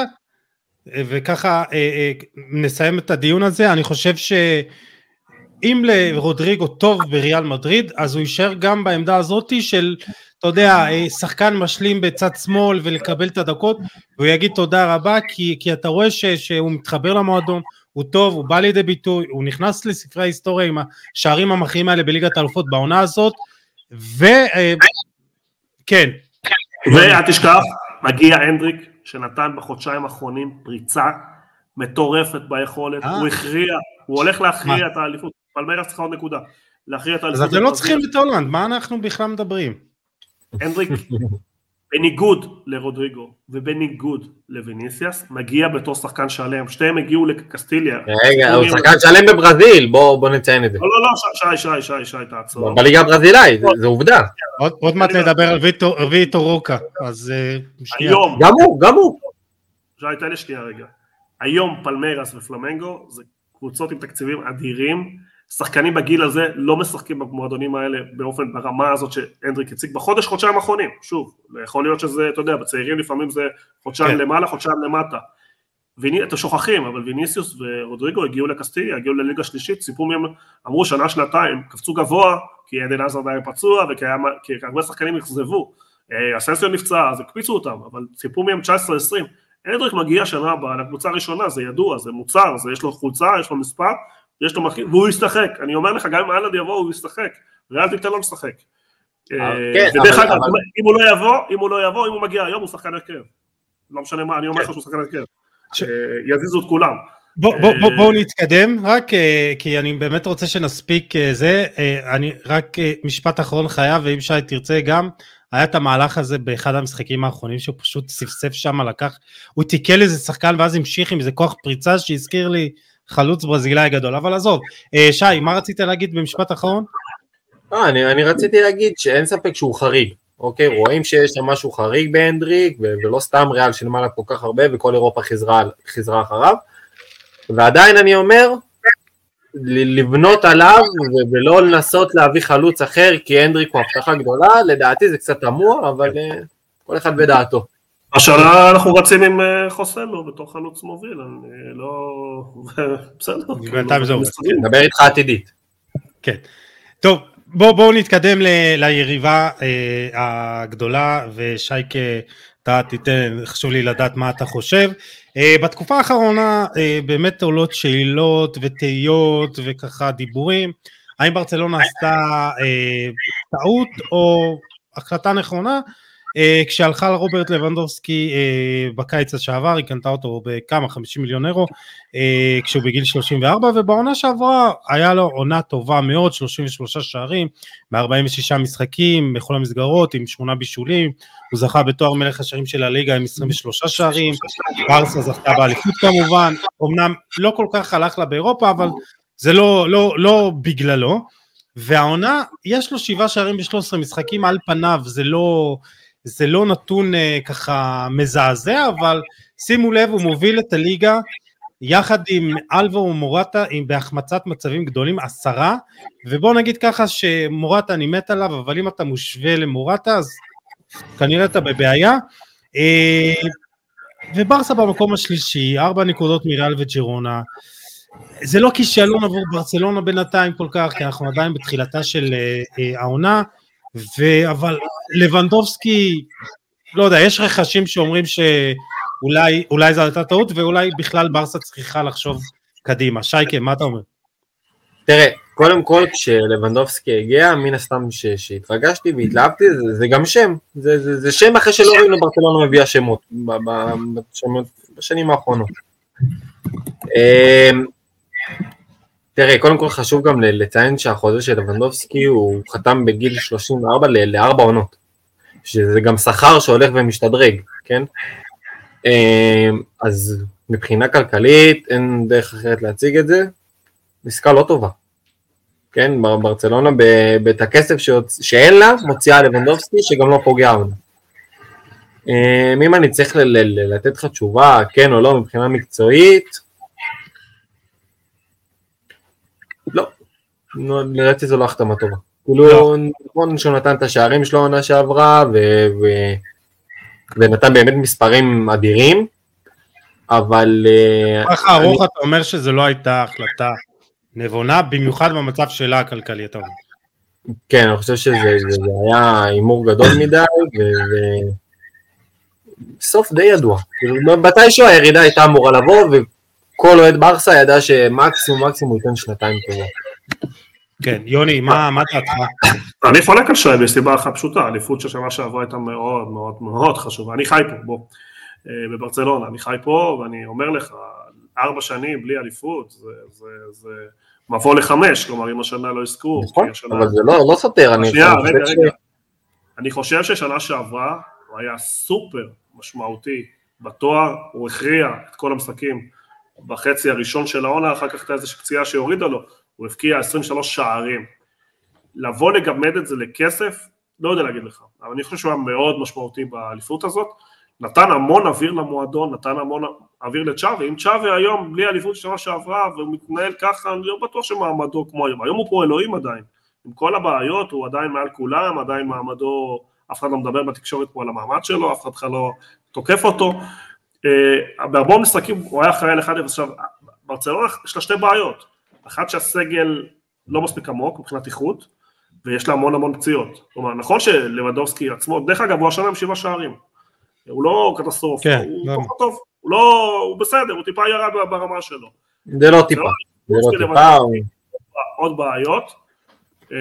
וככה אה, אה, נסיים את הדיון הזה, אני חושב שאם לרודריגו טוב בריאל מדריד, אז הוא יישאר גם בעמדה הזאתי של, אתה יודע, אה, שחקן משלים בצד שמאל ולקבל את הדקות, והוא יגיד תודה רבה, כי, כי אתה רואה ש, שהוא מתחבר למועדון, הוא טוב, הוא בא לידי ביטוי, הוא נכנס לספרי ההיסטוריה עם השערים המכריעים האלה בליגת האלופות בעונה הזאת, ו... כן. ואל תשכח, מגיע הנדריק, שנתן בחודשיים האחרונים פריצה מטורפת ביכולת, אה. הוא הכריע, הוא הולך להכריע את האליפות, פלמרס צריכה עוד נקודה, להכריע את אז האליפות. אתם לא צריכים את הולנד, מה אנחנו בכלל מדברים? הנדריק, בניגוד לרודריגו ובניגוד לויניסיאס, מגיע בתור שחקן שלם, שתיהם הגיעו לקסטיליה. רגע, הוא שחקן שלם בברזיל, בוא בוא נציין את זה. לא, לא, לא, שי, שי, שי, שי, תעצור. בליגה הברזילאית, זה- זה עובדה. עוד, מעט נדבר על ויטור רוקה, אז אה, שנייה. היום, גם הוא, גם הוא. שי, תן לי שנייה רגע. היום פלמרס ופלמנגו זה קבוצות עם תקציבים אדירים, שחקנים בגיל הזה לא משחקים במועדונים האלה באופן, ברמה הזאת שהנדריק הציג בחודש, חודשיים האחרונים, שוב, יכול להיות שזה, אתה יודע, בצעירים לפעמים זה חודשיים כן. למעלה, חודשיים למטה. ויני, אתם שוכחים, אבל ויניסיוס ורודריגו הגיעו לקסטיליה, הגיעו לליגה שלישית, ציפו מהם, אמרו שנה, שנתיים, קפצו גבוה, כי עדן עזרד היה פצוע, וכי היה- כי הרבה שחקנים אכזבו. אה, אסנסיו נפצע, אז הקפיצו אותם, אבל ציפו מהם 19-20. הנדריק מגיע שנה הבאה לקבוצה הראשונה, זה ידוע, זה מוצר, זה יש לו חולצה, יש לו מספר, יש לו מחיר, והוא ישחק. אני אומר לך, גם אם אהלנד יבוא, הוא ישחק. ריאל תיתן לו לשחק. אה, כן, ודרך אבל- אגב, אם הוא לא יבוא, אם הוא לא יבוא, אם הוא מגיע היום, הוא שחקן הרכב. לא משנה מה, אני אומר לך שהוא שחקן הרכב. אה, יזיזו את כולם. בוא, בוא, בוא, בואו נתקדם, רק אה, כי אני באמת רוצה שנספיק אה, זה, אה, אני רק אה, משפט אחרון חייב, ואם שי תרצה גם, היה את המהלך הזה באחד המשחקים האחרונים שהוא פשוט ספסף שם, לקח, הוא תיקל איזה שחקן ואז המשיך עם איזה כוח פריצה שהזכיר לי חלוץ ברזילאי גדול, אבל עזוב. אה, שי, מה רצית להגיד במשפט אחרון? אה, אני, אני רציתי להגיד שאין ספק שהוא חריג, אוקיי? רואים שיש שם משהו חריג בהנדריק, ולא סתם ריאל שילמה לה כל כך הרבה, וכל אירופה חזרה, חזרה אחריו. ועדיין אני אומר, לבנות עליו ולא לנסות להביא חלוץ אחר, כי הנדריק הוא הבטחה גדולה, לדעתי זה קצת תמוה, אבל אה, כל אחד בדעתו. השנה אנחנו רצים עם אה, חוסלו בתור חלוץ מוביל, אני לא... [laughs] בסדר. בינתיים זה עובד. נדבר איתך עתידית. כן. טוב, בואו בוא נתקדם ל, ליריבה אה, הגדולה, ושייקה, אתה תיתן, חשוב לי לדעת מה אתה חושב. אה, בתקופה האחרונה אה, באמת עולות שאלות ותהיות וככה דיבורים. האם ברצלונה עשתה אה, טעות או החלטה נכונה? אה, כשהלכה לרוברט לבנדובסקי אה, בקיץ השעבר, היא קנתה אותו בכמה? 50 מיליון אירו, אה, כשהוא בגיל 34, ובעונה שעברה היה לו עונה טובה מאוד, 33 שערים, ב-46 משחקים, בכל המסגרות, עם שמונה בישולים, הוא זכה בתואר מלך השערים של הליגה עם 23 שערים, ברסה זכתה באליפות כמובן, אמנם לא כל כך הלך לה באירופה, אבל זה לא, לא, לא בגללו, והעונה, יש לו שבעה שערים ב-13 משחקים, על פניו זה לא, זה לא נתון אה, ככה מזעזע, אבל שימו לב, הוא מוביל את הליגה יחד עם אלבו ומורטה עם בהחמצת מצבים גדולים עשרה. ובוא נגיד ככה שמורטה אני מת עליו אבל אם אתה מושווה למורטה אז כנראה אתה בבעיה. אה, וברסה במקום השלישי ארבע נקודות מריאל וג'ירונה. זה לא כישלון עבור ברצלונה בינתיים כל כך כי אנחנו עדיין בתחילתה של אה, אה, העונה ו- אבל לבנדובסקי לא יודע יש רכשים שאומרים ש... אולי, אולי זו הייתה טעות ואולי בכלל ברסה צריכה לחשוב קדימה. שייקה, מה אתה אומר? תראה, קודם כל כשלבנדובסקי הגיע, מן הסתם ש- שהתרגשתי והתלהבתי, זה, זה גם שם, זה, זה, זה שם אחרי שלא ראינו ברצלונה מביאה שמות ב- ב- בשמות- בשנים האחרונות. תראה, קודם כל חשוב גם לציין שהחוזה של לבנדובסקי הוא חתם בגיל 34 ל- לארבע עונות, שזה גם שכר שהולך ומשתדרג, כן? אמ, אז מבחינה כלכלית אין דרך אחרת להציג את זה, עסקה לא טובה. כן, בר- ברצלונה את הכסף שיוצ... שאין לה, מוציאה לבנדובסקי שגם לא פוגע בה. אמ, אם אני צריך לתת לך תשובה, כן או לא, מבחינה מקצועית, לא. לא, לדעתי זו לא החתמה טובה. כאילו, נכון שהוא נתן את השערים שלו עונה שעברה, ו... ו... ונתן באמת מספרים אדירים, אבל אה, בטווח הארוך אתה אומר שזו לא הייתה החלטה נבונה, במיוחד במצב שלה הכלכלי, אתה אומר. כן, אני חושב שזה זה, זה היה הימור גדול [coughs] מדי, וסוף די ידוע. כאילו, מתישהו הירידה הייתה אמורה לבוא, כל אוהד ברסה ידע שמקסימום מקסימום ייתן שנתיים טובות. כן, יוני, מה דעתך? אני חולק על שי מסיבה אחת פשוטה, האליפות של שנה שעברה הייתה מאוד מאוד מאוד חשובה, אני חי פה, בוא, אה, בברצלונה, אני חי פה ואני אומר לך, ארבע שנים בלי אליפות, זה, זה, זה מבוא לחמש, כלומר אם השנה לא יזכו. נכון, אבל זה לא, לא סותר, אני... אני חושב ששנה שעברה הוא היה סופר משמעותי בתואר, הוא הכריע את כל המשחקים בחצי הראשון של העונה, אחר כך הייתה איזושהי פציעה שהורידה לו, הוא הבקיע 23 שערים. לבוא לגמד את זה לכסף, לא יודע להגיד לך, אבל אני חושב שהוא היה מאוד משמעותי באליפות הזאת, נתן המון אוויר למועדון, נתן המון אוויר לצ'אבי, אם צ'אבי היום בלי אליפות שנה שעברה והוא מתנהל ככה, אני לא בטוח שמעמדו כמו היום, היום הוא פה אלוהים עדיין, עם כל הבעיות הוא עדיין מעל כולם, עדיין מעמדו, אף אחד לא מדבר בתקשורת פה על המעמד שלו, אף אחד לא תוקף אותו, אה, בהרבה משחקים הוא היה אחראי על 1-0, עכשיו ברצלונה יש לה שתי בעיות, אחת שהסגל לא מספיק עמוק מבחינת איכות, ויש לה המון המון פציעות, כלומר נכון שלבדובסקי עצמו, דרך אגב הוא השנה עם שבעה שערים, הוא לא קטסטרופה, כן, הוא לא. פחות טוב, הוא לא, הוא בסדר, הוא טיפה ירד ברמה שלו. זה לא טיפה, זה לא טיפה. עוד בעיות, אה,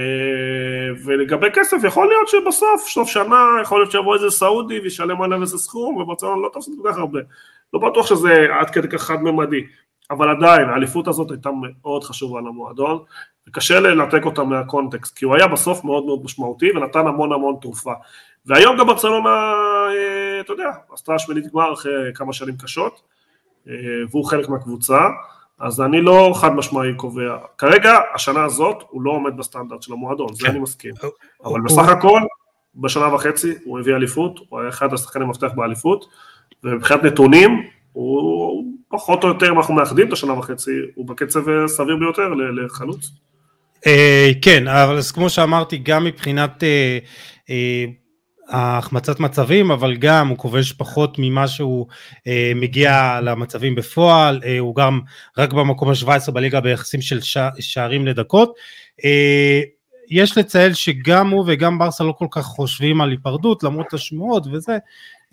ולגבי כסף, יכול להיות שבסוף, סוף שנה, יכול להיות שיבוא איזה סעודי וישלם עליו איזה סכום, וברצלונה לא תפסיד כל כך הרבה. לא בטוח שזה עד כדי כך חד-ממדי, אבל עדיין, האליפות הזאת הייתה מאוד חשובה למועדון, וקשה לנתק אותה מהקונטקסט, כי הוא היה בסוף מאוד מאוד משמעותי ונתן המון המון תרופה. והיום גם ברצלונה, אה, אתה יודע, עשתה שמינית גמר אחרי כמה שנים קשות, אה, והוא חלק מהקבוצה, אז אני לא חד משמעי קובע. כרגע, השנה הזאת, הוא לא עומד בסטנדרט של המועדון, זה כן. אני מסכים. אבל בסך הכל, בשנה וחצי הוא הביא אליפות, הוא היה אחד השחקנים המפתח באליפות, ומבחינת נתונים, הוא פחות או יותר, אם אנחנו מאחדים את השנה וחצי, הוא בקצב אה, סביר ביותר לחלוץ. כן, אבל כמו שאמרתי, גם מבחינת ההחמצת מצבים, אבל גם הוא כובש פחות ממה שהוא אה, מגיע למצבים בפועל, אה, הוא גם רק במקום ה-17 בליגה ביחסים של שע, שערים לדקות. אה, יש לציין שגם הוא וגם ברסה לא כל כך חושבים על היפרדות למרות השמועות וזה.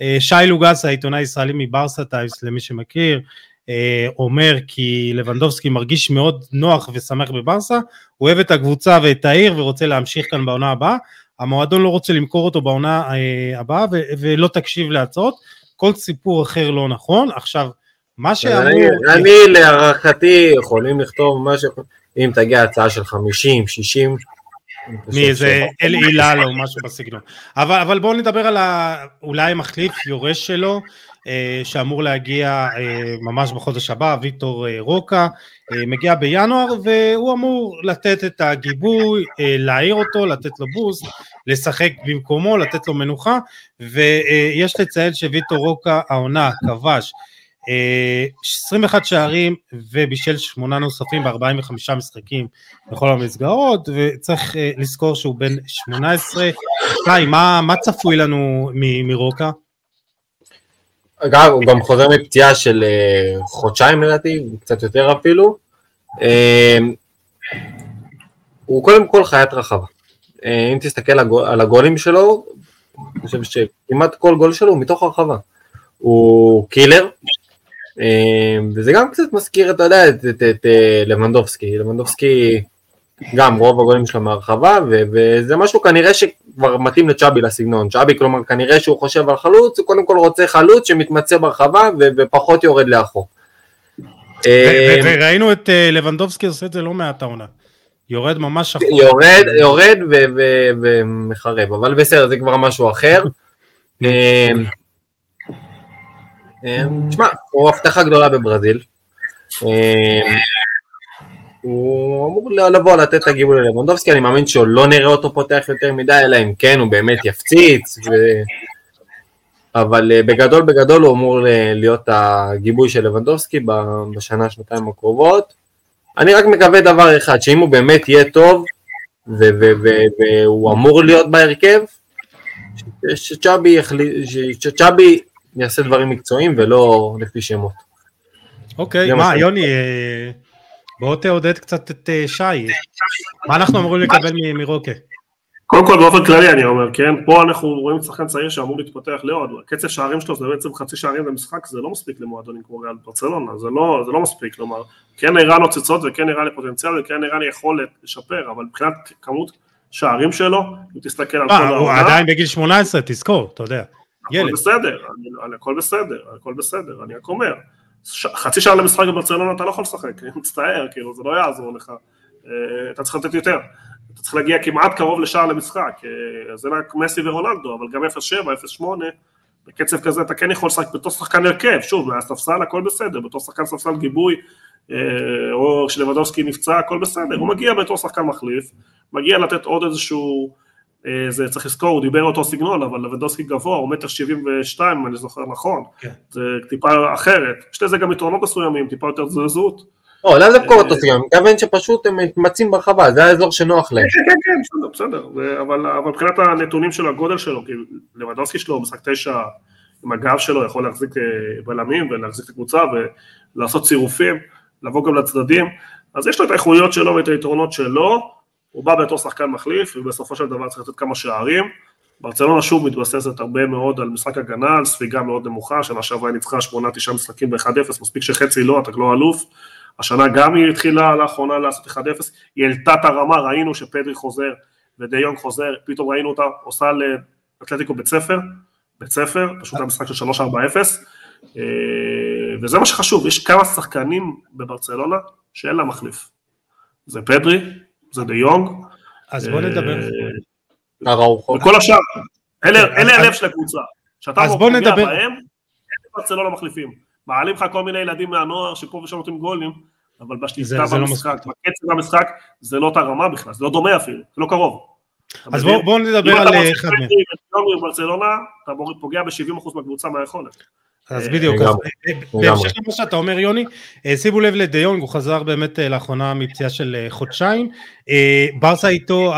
אה, שי לוגס העיתונאי הישראלי מברסה טיימס למי שמכיר, אה, אומר כי לבנדובסקי מרגיש מאוד נוח ושמח בברסה, הוא אוהב את הקבוצה ואת העיר ורוצה להמשיך כאן בעונה הבאה, המועדון לא רוצה למכור אותו בעונה אה, הבאה ו- ולא תקשיב להצעות, כל סיפור אחר לא נכון. עכשיו, מה שאמור... אני, אני להערכתי יכולים לכתוב מה ש... אם תגיע הצעה של 50, 60, מאיזה אל הילל או משהו בסגנון. אבל, אבל בואו נדבר על ה... אולי מחליף יורש שלו, אה, שאמור להגיע אה, ממש בחודש הבא, ויטור אה, רוקה, מגיע בינואר והוא אמור לתת את הגיבוי, להעיר אותו, לתת לו בוסט, לשחק במקומו, לתת לו מנוחה ויש לציין שוויטור רוקה העונה כבש 21 שערים ובישל שמונה נוספים ב-45 משחקים בכל המסגרות וצריך לזכור שהוא בן 18. שי, מה, מה צפוי לנו מרוקה? אגב, הוא גם חוזר מפציעה של אה, חודשיים לדעתי, קצת יותר אפילו. אה, הוא קודם כל חיית רחבה. אה, אם תסתכל על הגולים שלו, אני חושב שכמעט כל גול שלו הוא מתוך הרחבה. הוא קילר, וזה גם קצת מזכיר, אתה יודע, את, את, את לבנדובסקי. לבנדובסקי גם רוב הגולים שלו מהרחבה, וזה משהו כנראה שכבר מתאים לצ'אבי לסגנון. צ'אבי, כלומר, כנראה שהוא חושב על חלוץ, הוא קודם כל רוצה חלוץ שמתמצא ברחבה ופחות יורד לאחור. אה, וראינו את אה, לבנדובסקי עושה את זה לא מעט העונה. יורד ממש שחור. יורד, יורד ומחרב, אבל בסדר, זה כבר משהו אחר. אה, תשמע, הוא הבטחה גדולה בברזיל. הוא אמור לבוא לתת את הגיבול ללבנדובסקי, אני מאמין שלא נראה אותו פותח יותר מדי, אלא אם כן הוא באמת יפציץ, ו... אבל אה, בגדול בגדול הוא אמור להיות הגיבוי של לבנדובסקי בשנה, שנתיים הקרובות. אני רק מקווה דבר אחד, שאם הוא באמת יהיה טוב, והוא אמור להיות בהרכב, שצ'אבי יעשה דברים מקצועיים ולא לפי שמות. אוקיי, מה, יוני, אה, בוא תעודד קצת את אה, שי, מה אנחנו אמורים לקבל מרוקה? קודם כל באופן כללי אני אומר, כן, פה אנחנו רואים שחקן צעיר שאמור להתפתח לעוד, קצב שערים שלו זה בעצם חצי שערים במשחק, זה לא מספיק למועדונים כמו ריאל ברצלונה, זה לא, זה לא מספיק, כלומר, כן נראה נוצצות וכן נראה לי פוטנציאל וכן נראה לי יכולת לשפר, אבל מבחינת כמות שערים שלו, אם תסתכל על כל מה, הוא העונה, עדיין בגיל 18, תזכור, אתה יודע. הכל. בסדר, אני- הכל בסדר, הכל בסדר, אני רק אומר, ש- חצי שעה למשחק בברצלונה אתה לא יכול לשחק, אני [laughs] מצטער, כאילו, זה לא יעזור לך, אה, אתה צריך לתת יותר, אתה צריך להגיע כמעט קרוב לשער למשחק, אה, זה רק מסי ורונלדו, אבל גם 0-7, 0-8, בקצב כזה אתה כן יכול לשחק בתור שחקן הרכב, שוב, מהספסל הכל בסדר, בתור שחקן ספסל גיבוי, אה, או כשלבדובסקי נפצע, הכל בסדר, הוא מגיע בתור שחקן מחליף, מגיע לתת עוד איזשהו, זה צריך לזכור, הוא דיבר אותו סגנון, אבל לבדובסקי גבוה, הוא מטר שבעים ושתיים, אם אני זוכר נכון, כן. זה טיפה אחרת, יש לזה גם יתרונות מסוימים, טיפה יותר זריזות, לא, לאו דווקא אותו סגנון, אני מתכוון שפשוט הם מתמצאים ברחבה, זה האזור שנוח להם. כן, כן, כן, בסדר, בסדר, ו- אבל אבל מבחינת הנתונים של הגודל שלו, כי לבדובסקי שלו, משחק תשע עם הגב שלו, יכול להחזיק אה, בלמים ולהחזיק את הקבוצה ולעשות צירופים, לבוא גם לצדדים, אז יש לו את האיכויות שלו ואת היתרונות שלו, הוא בא בתור שחקן מחליף, ובסופו של דבר צריך לתת כמה שערים. ברצלונה שוב מתבססת הרבה מאוד על משחק הגנה, על ספיגה מאוד נמוכה, שנה שעברה היא ניצחה שמונה, תשעה משחקים ב-1-0, מספיק שחצי לא, אתה לא אלוף. השנה גם היא התחילה לאחרונה לעשות 1-0, היא העלתה את הרמה, ראינו שפדרי חוזר ודי יונג חוזר, פתאום ראינו אותה עושה לאתלטיקו בית ספר, בית ספר, פשוט היה משחק של 3-4-0, אה, וזה מה שחשוב, יש כמה שחקנים בברצלונה שאין לה מחליף. זה פדרי, זה די יונג, אז בוא נדבר. אה, הראוכו. וכל השאר, אלה אז- הלב של הקבוצה. שאתה אז בוא פוגע נדבר- בהם, אין ברצלונה מחליפים. מעלים לך כל מיני ילדים מהנוער שפה ושם נותנים גולים, אבל בשליטה זה לא במשחק. בקצב המשחק, זה לא אותה רמה בכלל, זה לא דומה אפילו, זה לא קרוב. אתה אז בואו נדבר אם על אתה אה, אחד מהם. פדרי ודיונג בברצלונה, אתה פוגע ב-70% מהקבוצה מהיכולת. אז בדיוק, אה. בהמשך למה שאתה אומר יוני, אה, שימו לב לדיונג, הוא חזר באמת אה, לאחרונה מפציעה של חודשיים, ברסה איתו,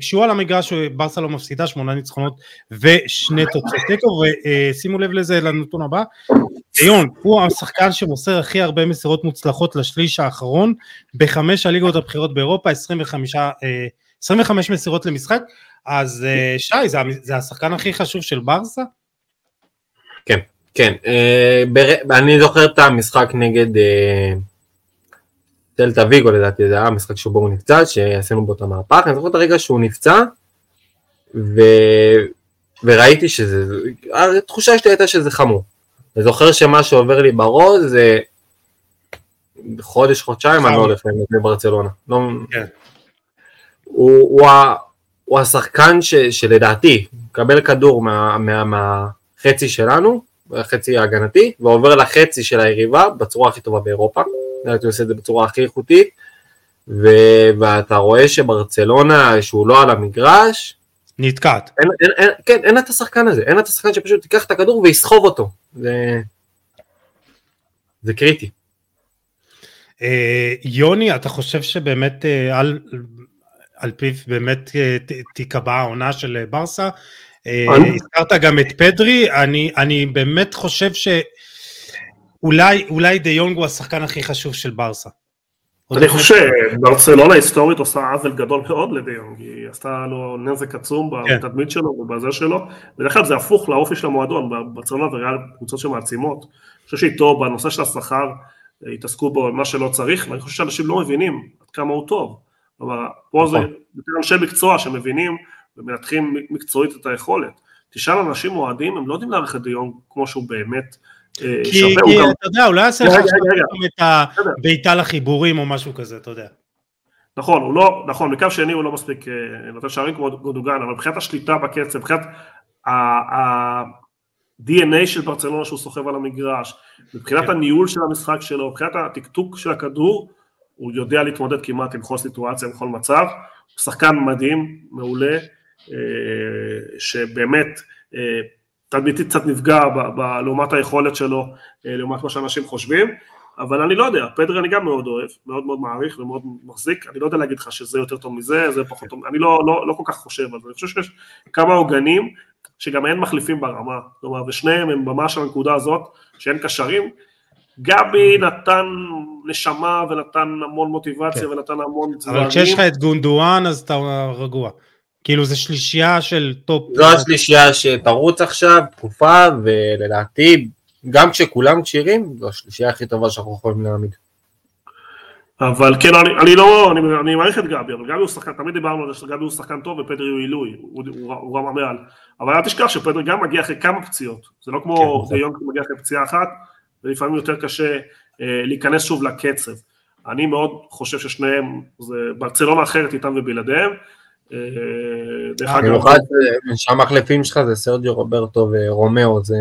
כשהוא על המגרש ברסה לא מפסידה, שמונה ניצחונות ושני תוצאות. תיקו, ושימו לב לזה לנתון הבא, דיונג הוא השחקן שמוסר הכי הרבה מסירות מוצלחות לשליש האחרון, בחמש הליגות הבכירות באירופה, 25, אה, 25 מסירות למשחק, אז שי, זה השחקן הכי חשוב של ברסה? כן, אה, בר- אני זוכר את המשחק נגד אה, דלתא ויגו לדעתי, זה היה המשחק שבו הוא נפצע, שעשינו בו את המהפך, אני זוכר את הרגע שהוא נפצע, ו... וראיתי שזה, התחושה שלי הייתה שזה חמור. אני זוכר שמה שעובר לי בראש זה חודש, חודשיים, אני לא הולך לברצלונה. לא... כן. הוא, הוא, הוא השחקן ש, שלדעתי מקבל כדור מה, מה, מהחצי שלנו, החצי ההגנתי, ועובר לחצי של היריבה בצורה הכי טובה באירופה. לדעתי הוא עושה את זה בצורה הכי איכותית, ו, ואתה רואה שברצלונה, שהוא לא על המגרש, נתקעת. אין, אין, אין, כן, אין את השחקן הזה, אין את השחקן שפשוט ייקח את הכדור ויסחוב אותו. זה, זה קריטי. אה, יוני, אתה חושב שבאמת אה, על, על פיו באמת אה, תיקבע העונה של אה, ברסה? אה, הזכרת גם את פדרי, אני, אני באמת חושב שאולי אולי דה יונג הוא השחקן הכי חשוב של ברסה. אני חושב שברצלונה היסטורית עושה עוול גדול מאוד לדיונג, היא עשתה לו נזק עצום כן. בתדמית שלו ובזה שלו, בדרך כלל זה הפוך לאופי של המועדון, ברצלונה וריאל קבוצות שמעצימות, אני חושב שאיתו בנושא של השכר התעסקו בו מה שלא צריך, ואני חושב שאנשים לא מבינים עד כמה הוא טוב, כלומר פה זה נכון. יותר אנשי מקצוע שמבינים ומנתחים מקצועית את היכולת, תשאל אנשים אוהדים, הם לא יודעים להעריך את דיונג כמו שהוא באמת אה, כי, שווה, כי הוא אתה יודע, אולי יעשה לך את. הבעיטה לחיבורים או משהו כזה, אתה יודע. נכון, הוא לא, נכון, מקו שני הוא לא מספיק אה, נותן שערים כמו גודוגן, אבל מבחינת השליטה בקצב, מבחינת ה-DNA של ברצלונה שהוא סוחב על המגרש, מבחינת כן. הניהול של המשחק שלו, מבחינת הטקטוק של הכדור, הוא יודע להתמודד כמעט עם כל סיטואציה, עם כל מצב, הוא שחקן מדהים, מעולה, אה, שבאמת אה, תדמיתית קצת נפגע ב- ב- לעומת היכולת שלו, אה, לעומת מה שאנשים חושבים, אבל אני לא יודע, פדרי אני גם מאוד אוהב, מאוד מאוד מעריך ומאוד מחזיק, אני לא יודע להגיד לך שזה יותר טוב מזה, זה פחות טוב, אני לא, לא, לא כל כך חושב על זה, אני חושב שיש כמה עוגנים שגם אין מחליפים ברמה, כלומר, ושניהם הם ממש על הנקודה הזאת, שאין קשרים, גבי נתן נשמה ונתן המון מוטיבציה כן. ונתן המון אבל כשיש לך את גונדואן אז אתה רגוע. כאילו זה שלישייה של top. זו השלישייה שתרוץ עכשיו, תקופה, ולדעתי, גם כשכולם כשירים, זו השלישייה הכי טובה שאנחנו יכולים להעמיד. אבל כן, אני, אני לא, אני, אני מעריך את גבי, אבל גבי הוא שחקן, תמיד דיברנו על זה שגבי הוא שחקן טוב ופדרי הוא עילוי, הוא, הוא, הוא רמה מעל. אבל אל תשכח שפדרי גם מגיע אחרי כמה פציעות, זה לא כמו כן, דה יונג שמגיע אחרי פציעה אחת, ולפעמים יותר קשה אה, להיכנס שוב לקצב. אני מאוד חושב ששניהם, זה ברצלונה אחרת איתם ובלעדיהם. אה, דרך אגב... במיוחד אה, שהמחלפים שלך זה סרג'יו רוברטו ורומאו, זה...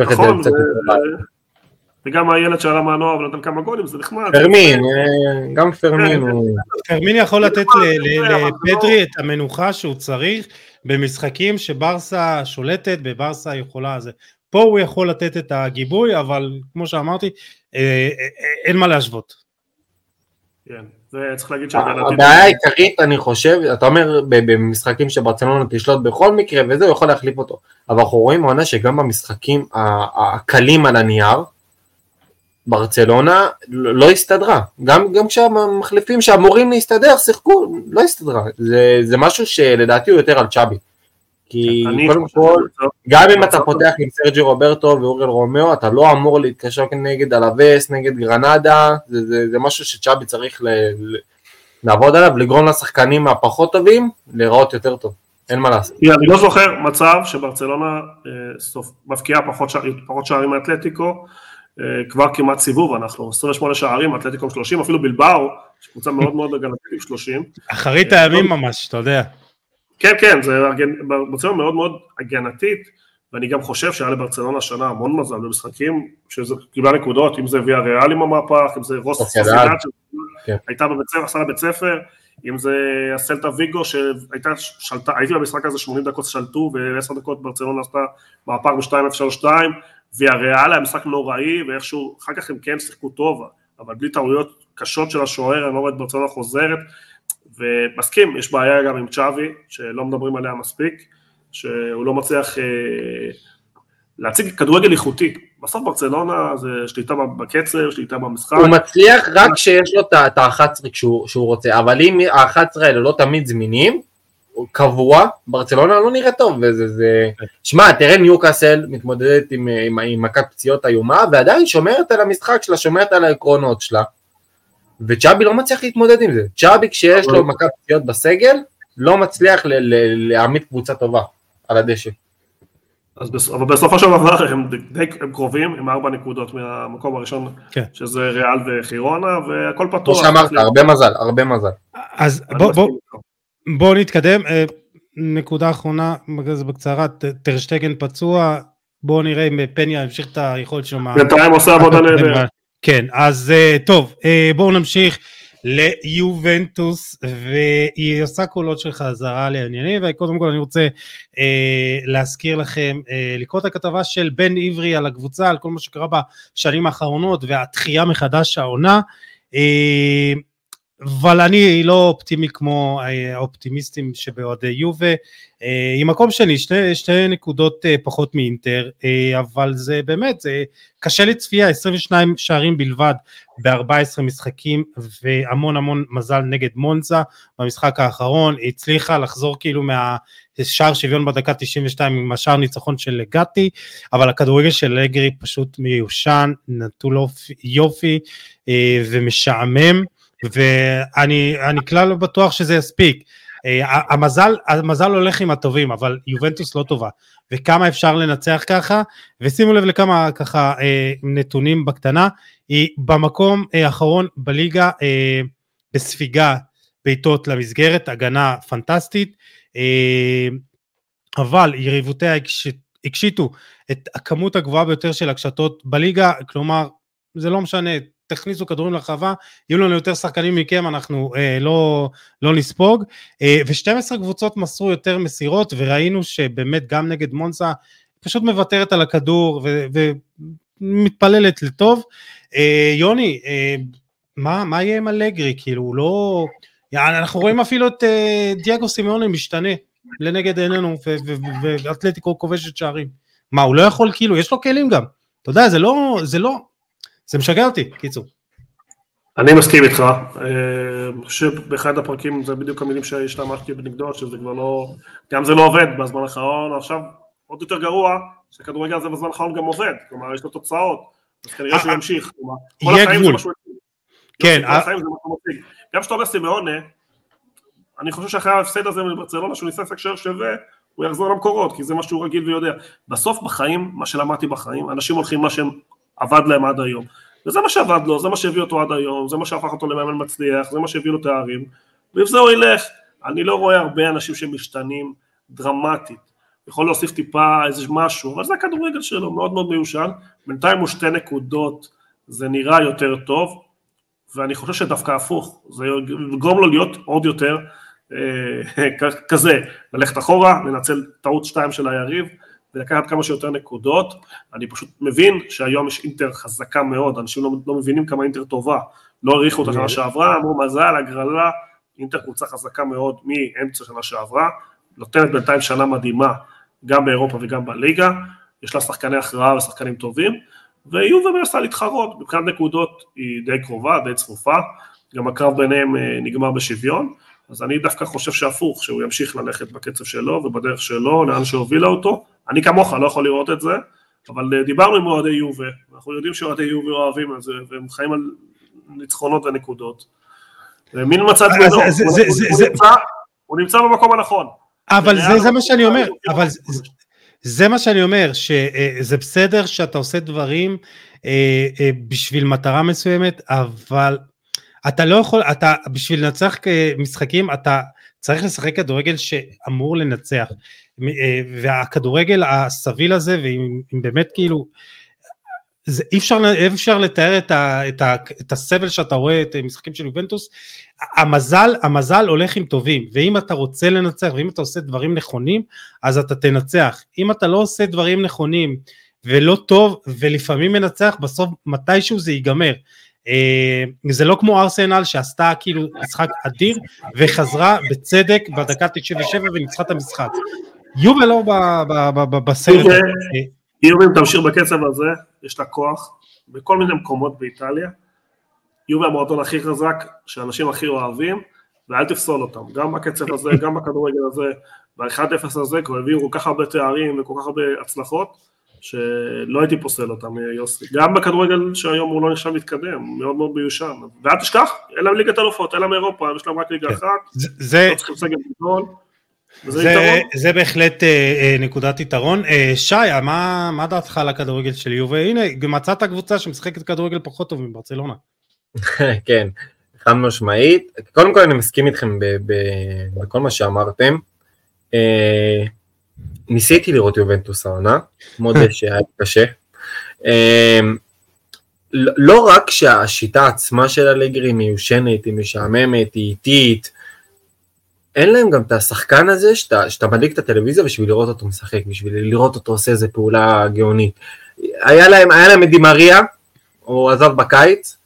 נכון, וגם הילד שעלה מהנוער ונתן כמה גולים, זה נחמד. פרמין, אה, גם פרמין כן, הוא... פרמין יכול לתת לפדרי את המנוחה שהוא צריך במשחקים שברסה שולטת, בברסה יכולה... פה הוא יכול לתת את הגיבוי, אבל כמו שאמרתי, אין מה להשוות. כן, וצריך להגיד שהגנתית... הבעיה העיקרית, אני חושב, אתה אומר במשחקים שברצלונה תשלוט בכל מקרה וזה, הוא יכול להחליף אותו. אבל אנחנו רואים עונה שגם במשחקים הקלים על הנייר, ברצלונה לא הסתדרה. גם, גם כשהמחליפים שאמורים להסתדר שיחקו, לא הסתדרה. זה, זה משהו שלדעתי הוא יותר על צ'אבי. כי קודם כל, גם אם אתה פותח עם סרג'י רוברטו ואוריאל רומאו, אתה לא אמור להתקשות נגד אלאבס, נגד גרנדה, זה, זה, זה משהו שצ'אבי צריך ל, ל, לעבוד עליו, לגרום לשחקנים הפחות טובים להיראות יותר טוב, אין מה לעשות. אני לא זוכר מצב שברצלונה אה, מבקיעה פחות, פחות שערים מאתלטיקו, אה, כבר כמעט סיבוב, אנחנו 28 שערים, אתלטיקו 30, אפילו בילבאו, שקבוצה מאוד מאוד [laughs] הגנתית עם 30. אחרית הימים ממש, אתה יודע. כן, כן, זה ברצלונה מאוד מאוד הגנתית, ואני גם חושב שהיה לברצלונה השנה המון מזל במשחקים, שזה קיבלה נקודות, אם זה ויה ריאל עם המהפך, אם זה רוס סוסידד, כן. שהייתה בבית ספר, עשה לבית ספר, אם זה הסלטה ויגו שהייתה שלטה, הייתי במשחק הזה 80 דקות שלטו ו-10 דקות ברצלונה עשתה מהפך ב-2-0-3-2 והריאל היה משחק נוראי ואיכשהו, אחר כך הם כן שיחקו טוב, אבל בלי טעויות קשות של השוער, אני לא רואה את ברצלונה חוזרת, ומסכים, יש בעיה גם עם צ'אבי, שלא מדברים עליה מספיק, שהוא לא מצליח אה, להציג כדורגל איכותי. בסוף ברצלונה זה שליטה בקצב, שליטה במשחק. הוא מצליח רק כשיש לו את ה-11 שהוא, שהוא רוצה, אבל אם ה-11 האלה לא תמיד זמינים, קבוע, ברצלונה לא נראה טוב, וזה, זה... שמע, תראה ניוקאסל מתמודדת עם, עם, עם מכת פציעות איומה, ועדיין שומרת על המשחק שלה, שומרת על העקרונות שלה. וצ'אבי לא מצליח להתמודד עם זה. צ'אבי כשיש לו מכת פציעות בסגל, לא מצליח להעמיד קבוצה טובה על הדשא. אז בס... אבל בסופו של דבר הם די הם קרובים, עם ארבע נקודות מהמקום הראשון, כן. שזה ריאל וחירונה, והכל פתוח. כמו שאמרת, הרבה מזל, הרבה מזל. אז בוא, בוא, בוא נתקדם. אה, נקודה אחרונה, בקצרה, טרשטגן פצוע, בואו נראה אם פניה המשיך את היכולת שלו. בינתיים עושה עבודה נהדרת. כן, אז אה, טוב, אה, בואו נמשיך ליובנטוס, והיא עושה קולות של חזרה לעניינים, וקודם כל אני רוצה אה, להזכיר לכם, לקרוא את הכתבה של בן עברי על הקבוצה, על כל מה שקרה בשנים האחרונות, והתחייה מחדש העונה. אבל אני לא אופטימי כמו האופטימיסטים שבאוהדי יובה, אה, עם מקום שני, שתי, שתי נקודות אה, פחות מאינטר, אה, אבל זה באמת, זה קשה לצפייה, 22 שערים בלבד ב-14 משחקים והמון המון מזל נגד מונזה במשחק האחרון, היא הצליחה לחזור כאילו מהשער שוויון בדקה 92 עם השער ניצחון של גתי, אבל הכדורגל של אגרי פשוט מיושן, נטול יופי ומשעמם. ואני כלל לא בטוח שזה יספיק. אה, המזל, המזל הולך עם הטובים, אבל יובנטוס לא טובה. וכמה אפשר לנצח ככה, ושימו לב לכמה ככה אה, נתונים בקטנה, היא במקום אה, האחרון בליגה בספיגה בעיטות למסגרת, הגנה פנטסטית, אבל יריבותיה הקשיטו את הכמות הגבוהה ביותר של הקשתות בליגה, כלומר זה לא משנה, תכניסו כדורים לרחבה, יהיו לנו יותר שחקנים מכם, אנחנו אה, לא, לא נספוג. אה, ו-12 קבוצות מסרו יותר מסירות, וראינו שבאמת גם נגד מונסה, פשוט מוותרת על הכדור ו- ומתפללת לטוב. אה, יוני, אה, מה, מה יהיה עם אלגרי? כאילו, הוא לא... אנחנו רואים אפילו את אה, דיאגו סימיוני משתנה לנגד עינינו, ואתלטיקו כובשת שערים. מה, הוא לא יכול, כאילו, יש לו כלים גם. אתה יודע, זה לא, זה לא, זה משגע אותי, קיצור. אני מסכים איתך, אני חושב שבאחד הפרקים זה בדיוק המילים שהשתמשתי בנגדו, שזה כבר לא, גם זה לא עובד בזמן האחרון, עכשיו עוד יותר גרוע, שכדורגל הזה בזמן האחרון גם עובד, כלומר יש לו תוצאות, אז כנראה שהוא ימשיך, יהיה גבול, כן, גם כשאתה אומר סימאונה, אני חושב שאחרי ההפסד הזה מברצלונה, שהוא ניסה לשחק שוער שווה, הוא יחזור למקורות, כי זה מה שהוא רגיל ויודע. בסוף בחיים, מה שלמדתי בחיים, אנשים הולכים מה שהם עבד להם עד היום. וזה מה שעבד לו, זה מה שהביא אותו עד היום, זה מה שהפך אותו למאמן מצליח, זה מה שהביא לו תארים, ועם זה הוא ילך. אני לא רואה הרבה אנשים שמשתנים דרמטית. יכול להוסיף טיפה איזה משהו, אבל זה הכדורגל שלו, מאוד מאוד מיושן. בינתיים הוא שתי נקודות, זה נראה יותר טוב, ואני חושב שדווקא הפוך, זה יגרום לו להיות עוד יותר אה, [laughs] כזה, ללכת אחורה, לנצל טעות שתיים של היריב ולקחת כמה שיותר נקודות. אני פשוט מבין שהיום יש אינטר חזקה מאוד, אנשים לא, לא מבינים כמה אינטר טובה, לא העריכו אותה שנה שעברה, אמרו מזל, הגרלה, אינטר קבוצה חזקה מאוד מאמצע שנה שעברה, נותנת בינתיים שנה מדהימה גם באירופה וגם בליגה, יש לה שחקני הכרעה ושחקנים טובים, ויובה מנסה להתחרות, מבחינת נקודות היא די קרובה, די צפופה, גם הקרב ביניהם אה, נגמר בשוויון, אז אני דווקא חושב שהפוך, שהוא ימשיך ללכת בקצב שלו ובדרך שלו, לאן שהובילה אותו. אני כמוך לא יכול לראות את זה, אבל אה, דיברנו עם אוהדי יובה, אנחנו יודעים שאוהדי יובה אוהבים את זה, והם חיים על ניצחונות ונקודות. מין מצד גדול, הוא נמצא במקום הנכון. אבל זה, זה מה שאני אומר, אבל זה, מה שאני אומר, שזה בסדר שאתה עושה דברים אה, אה, בשביל מטרה מסוימת, אבל אתה לא יכול, אתה בשביל לנצח משחקים אתה צריך לשחק כדורגל שאמור לנצח אה, והכדורגל הסביל הזה ואם באמת כאילו זה אי אפשר, אי אפשר לתאר את, ה, את, ה, את הסבל שאתה רואה את המשחקים של יובנטוס. המזל המזל הולך עם טובים ואם אתה רוצה לנצח ואם אתה עושה דברים נכונים אז אתה תנצח. אם אתה לא עושה דברים נכונים ולא טוב ולפעמים מנצח בסוף מתישהו זה ייגמר. אה, זה לא כמו ארסנל שעשתה כאילו משחק אדיר וחזרה בצדק בדקה 97 וניצחה את המשחק. יובל לא בסרט. יובל אם תמשיך בקצב הזה, יש לה כוח בכל מיני מקומות באיטליה. יובל המועדון הכי חזק, שאנשים הכי אוהבים, ואל תפסול אותם, גם בקצב הזה, [laughs] גם בכדורגל הזה, ב-1-0 הזה כבר הביאו כל כך הרבה תארים וכל כך הרבה הצלחות, שלא הייתי פוסל אותם, יוסי. גם בכדורגל שהיום הוא לא נחשב מתקדם, מאוד מאוד מיושן. ואל תשכח, אין להם ליגת אלופות, אין להם אירופה, יש להם רק ליגה כן. אחת, זה... לא צריכים סגל גדול. זה, זה בהחלט אה, אה, נקודת יתרון. אה, שי, מה, מה דעתך על הכדורגל של יובה? הנה, מצאת קבוצה שמשחקת כדורגל פחות טוב מברצלונה. [laughs] כן, חד משמעית. קודם כל אני מסכים איתכם בכל מה שאמרתם. אה, ניסיתי לראות יובנטוס העונה, מודה [laughs] שהיה קשה. אמ, לא רק שהשיטה עצמה של אלגרי מיושנת, היא משעממת, היא איטית, אין להם גם את השחקן הזה שאתה, שאתה מדליק את הטלוויזיה בשביל לראות אותו משחק, בשביל לראות אותו עושה איזה פעולה גאונית. היה להם, היה להם את דימריה, הוא עזב בקיץ,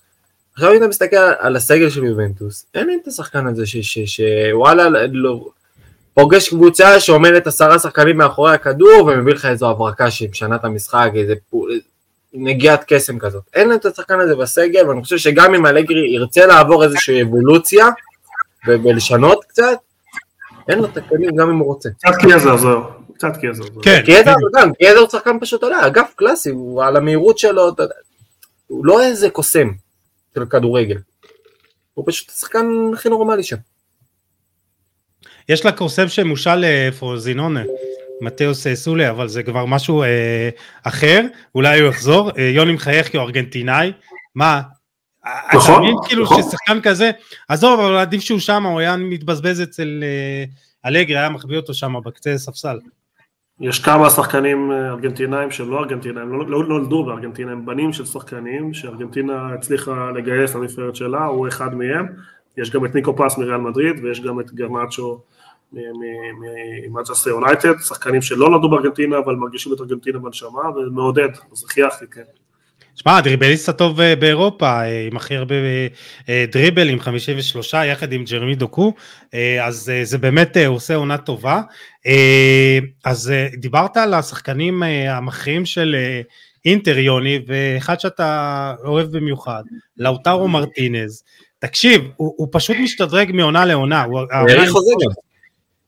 עכשיו אם אתה מסתכל על הסגל של יובנטוס, אין להם את השחקן הזה שוואלה, לא, פוגש קבוצה שעומדת עשרה שחקנים מאחורי הכדור ומביא לך איזו הברקה שמשנה את המשחק, איזה פול, נגיעת קסם כזאת. אין את השחקן הזה בסגל, ואני חושב שגם אם אלגרי ירצה לעבור איזושהי אבולוציה ולשנות קצת, אין לו את הכלים גם אם הוא רוצה. קצת קיאזר זהו. קצת קיאזר. כן. קיאזר גם, קיאזר הוא שחקן פשוט עולה, אגף קלאסי, הוא על המהירות שלו, הוא לא איזה קוסם של כדורגל. הוא פשוט השחקן הכי נורמלי שם. יש לה קורסם שמושל לפרוזינונה, מתאוס סולה, אבל זה כבר משהו אה, אחר, אולי הוא יחזור, אה, יוני מחייך כי הוא ארגנטינאי, מה? נכון, אתה מבין כאילו נכון. ששחקן כזה, עזוב, אבל עדיף שהוא שם, הוא היה מתבזבז אצל אה, אלגרי, היה מחביא אותו שם בקצה ספסל. יש כמה שחקנים אה, ארגנטינאים שהם לא ארגנטינאים, לא, לא, לא נולדו בארגנטינה, הם בנים של שחקנים שארגנטינה הצליחה לגייס לנבחרת שלה, הוא אחד מהם, יש גם את ניקו פס מריאל מדריד ויש גם את גרנצ'ו ממאצ'סטר יונייטד, שחקנים שלא נולדו בארגנטינה אבל מרגישים את ארגנטינה בנשמה ומעודד, אז חייכתי, כן. שמע, הדריבליסט הטוב אה, באירופה, אה, עם הכי הרבה אה, דריבל, עם 53, יחד עם ג'רמי דוקו, אז זה באמת עושה עונה טובה. אז דיברת על השחקנים המכריעים של אינטר יוני, ואחד שאתה אוהב במיוחד, לאוטרו מרטינז, תקשיב, הוא, הוא פשוט משתדרג מעונה לעונה. הוא האריך חוזה גם.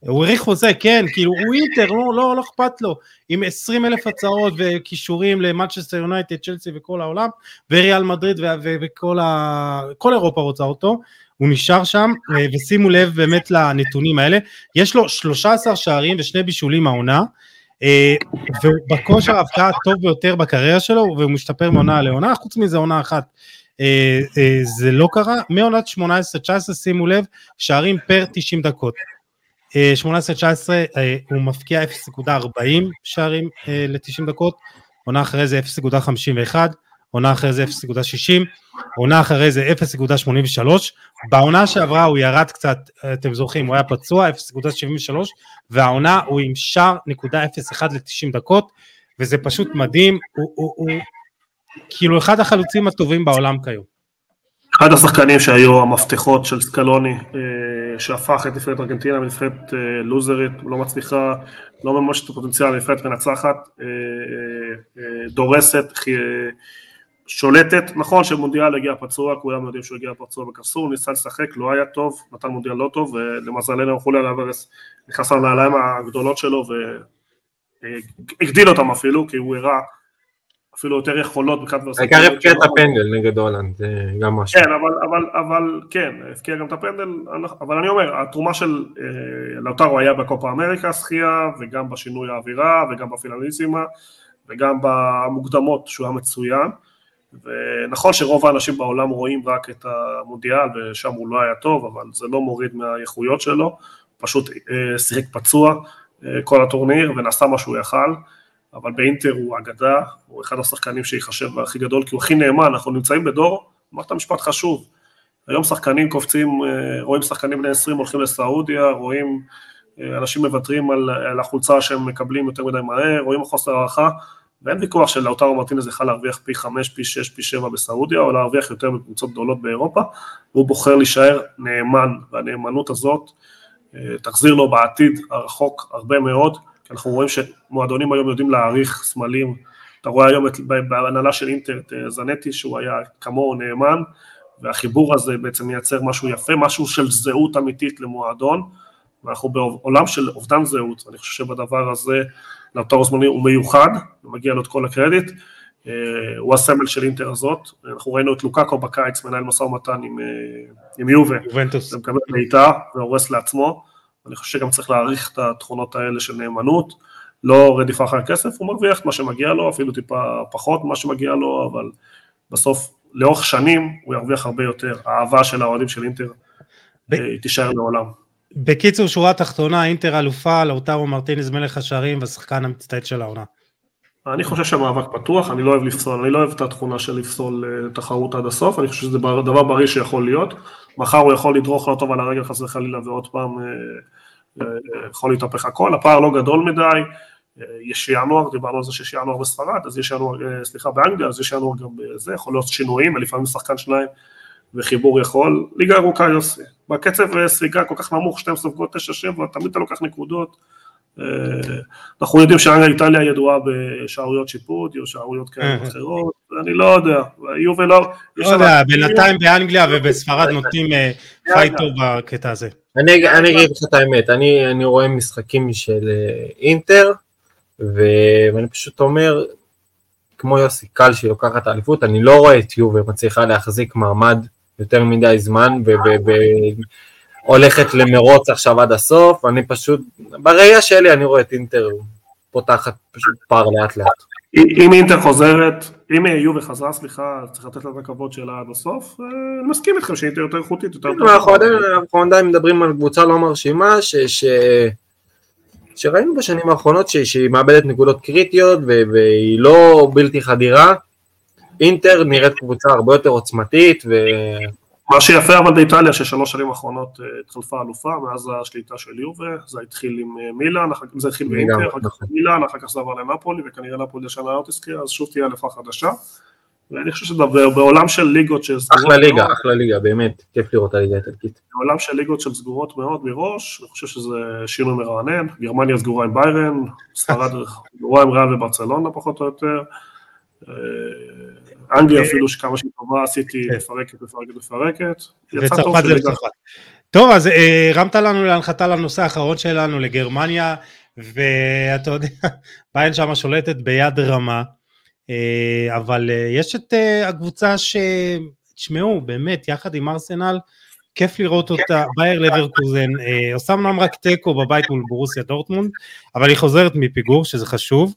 הוא האריך חוזה, כן, כאילו הוא אינטר, לא, לא, לא אכפת לו, עם 20 אלף הצעות וכישורים למנצ'סטר יונייטד, צ'לסי וכל העולם, וריאל מדריד וכל ה... כל אירופה רוצה אותו, הוא נשאר שם, אה, ושימו לב באמת לנתונים האלה, יש לו 13 שערים ושני בישולים העונה, אה, והוא בכושר ההבקעה הטוב ביותר בקריירה שלו, והוא משתפר מעונה לעונה, חוץ מזה עונה אחת. אה, זה לא קרה, מעונת 18-19 שימו לב, שערים פר 90 דקות. 18-19 הוא מפקיע 0.40 שערים ל-90 דקות, עונה אחרי זה 0.51, עונה אחרי זה 0.60, עונה אחרי זה 0.83, בעונה שעברה הוא ירד קצת, אתם זוכרים, הוא היה פצוע 0.73, והעונה הוא עם שער נקודה 0.1 ל-90 דקות, וזה פשוט מדהים, הוא, הוא, הוא כאילו אחד החלוצים הטובים בעולם כיום. אחד השחקנים שהיו המפתחות של סקלוני, אה, שהפך את נבחרת ארגנטינה מנבחרת אה, לוזרית, לא מצליחה, לא ממש את הפוטנציאל לנבחרת מנצחת, אה, דורסת, שולטת, נכון שמונדיאל הגיע פצוע, כולם יודעים שהוא הגיע פצוע בקסור, ניסה לשחק, לא היה טוב, נתן מונדיאל לא טוב, ולמזלנו חוליאן אלוורס נכנס לנעליים הגדולות שלו והגדיל אותם אפילו, כי הוא הראה אפילו יותר יכולות מבחינת ורסטיליות. העיקר הבקיע את הפנדל נגד הולנד, זה גם משהו. כן, אבל, אבל, אבל כן, הבקיע גם את הפנדל, אבל אני אומר, התרומה של אה, לאוטרו היה בקופה אמריקה, שחייה, וגם בשינוי האווירה, וגם בפינליזימה, וגם במוקדמות שהוא היה מצוין. ונכון שרוב האנשים בעולם רואים רק את המונדיאל ושם הוא לא היה טוב, אבל זה לא מוריד מהאיכויות שלו, פשוט אה, שיחק פצוע אה, כל הטורניר ונעשה מה שהוא יכל, אבל באינטר הוא אגדה, הוא אחד השחקנים שיחשב הכי גדול, כי הוא הכי נאמן, אנחנו נמצאים בדור, אמרת משפט חשוב, היום שחקנים קופצים, אה, רואים שחקנים בני 20 הולכים לסעודיה, רואים אנשים מוותרים על, על החולצה שהם מקבלים יותר מדי מהר, רואים חוסר הערכה, ואין ויכוח שלאוטרו מרטינז יכל להרוויח פי חמש, פי שש, פי שבע בסעודיה, או להרוויח יותר בקבוצות גדולות באירופה, והוא בוחר להישאר נאמן, והנאמנות הזאת אה, תחזיר לו בעתיד הרחוק הרבה מאוד, אנחנו רואים שמועדונים היום יודעים להעריך סמלים, אתה רואה היום את, בהנהלה של אינטר את אה, זנטי שהוא היה כמוהו נאמן, והחיבור הזה בעצם מייצר משהו יפה, משהו של זהות אמיתית למועדון, ואנחנו בעולם של אובדן זהות, אני חושב שבדבר הזה לאוטרו זמני הוא מיוחד, ומגיע לו את כל הקרדיט, אה, הוא הסמל של אינטר הזאת, אנחנו ראינו את לוקאקו בקיץ מנהל משא ומתן עם, אה, עם יובה, יובנטוס, ומקבל בעיטה והורס לעצמו, אני חושב שגם צריך להעריך את התכונות האלה של נאמנות, לא רדיפה אחר כסף, הוא מרוויח את מה שמגיע לו, אפילו טיפה פחות ממה שמגיע לו, אבל בסוף לאורך שנים הוא ירוויח הרבה יותר, האהבה של האוהדים של אינטר ב... אה, תישאר לעולם. בקיצור, שורה תחתונה, אינטר אלופה, לאוטרו מרטינז מלך השערים והשחקן המצטייד של העונה. אני חושב שהמאבק פתוח, אני לא אוהב לפסול, אני לא אוהב את התכונה של לפסול אה, תחרות עד הסוף, אני חושב שזה דבר בריא שיכול להיות. מחר הוא יכול לדרוך לא טוב על הרגל חס וחלילה ועוד פעם אה, אה, יכול להתהפך הכל, הפער לא גדול מדי, יש ינואר, דיברנו על זה שיש ינואר בספרד, אז יש ינואר, סליחה, באנגליה, אז יש ינואר גם בזה, יכול להיות שינויים, לפעמים שחקן שניים וחיבור יכול, ליגה ארוכה יוסי, בקצב ספיגה כל כך נמוך, 12 סופגות 9-7, תמיד אתה לוקח נקודות, אנחנו יודעים שאנגליה איטליה ידועה בשערוריות שיפוט, או שערוריות כאלה אה. אחרות, אני לא יודע, יובל לא... לא יודע, בינתיים באנגליה ובספרד נותנים פייטו אה, בקטע הזה. אני אגיד לך את האמת, אני רואה משחקים של אינטר, ואני פשוט אומר, כמו יוסי קל שהיא לוקחת האליפות, אני לא רואה את יובל מצליחה להחזיק מעמד יותר מדי זמן, והולכת למרוץ עכשיו עד הסוף, אני פשוט, בראייה שלי אני רואה את אינטר פותחת פשוט פער לאט לאט. אם אינטר חוזרת, אם יובה חזרה, סליחה, צריך לתת לה את הכבוד שלה עד הסוף, אה, אני מסכים איתכם שאינטר יותר איכותית, יותר טוב. אנחנו עדיין מדברים על קבוצה לא מרשימה, שראינו בשנים האחרונות שהיא מאבדת נקודות קריטיות והיא לא בלתי חדירה, אינטר נראית קבוצה הרבה יותר עוצמתית ו... מה שיפה אבל באיטליה ששלוש שנים האחרונות אה, התחלפה אלופה מאז השליטה של יובה, זה התחיל עם אה, מילאן, זה התחיל באינטר, אחר כך נכון. מילאן, אחר כך זה עבר לנפולי וכנראה נפולי השנה לא תזכיר, אז שוב תהיה אלופה חדשה. ואני חושב שבעולם של ליגות שסגורות אחלה ליגה, מאוד, אחלה ליגה, באמת, כיף לראות הליגה האיטלקית. בעולם של ליגות של סגורות מאוד מראש, אני חושב שזה שינוי מרענן, גרמניה סגורה עם ביירן, ספרד [laughs] סגורה עם ריאל וברצלונה פחות או יותר, אנגליה אפילו שכמה שהיא טובה עשיתי מפרקת, מפרקת, מפרקת. וצרפת זה בצרפת. טוב, אז הרמת לנו להנחתה לנושא האחרון שלנו, לגרמניה, ואתה יודע, [laughs] ביין שמה שולטת ביד רמה, אבל יש את הקבוצה ש... תשמעו, באמת, יחד עם ארסנל, כיף לראות אותה, בייר לברקוזן, עושה אמנם רק תיקו בבית מול בורוסיה דורטמונד, אבל היא חוזרת מפיגור, שזה חשוב,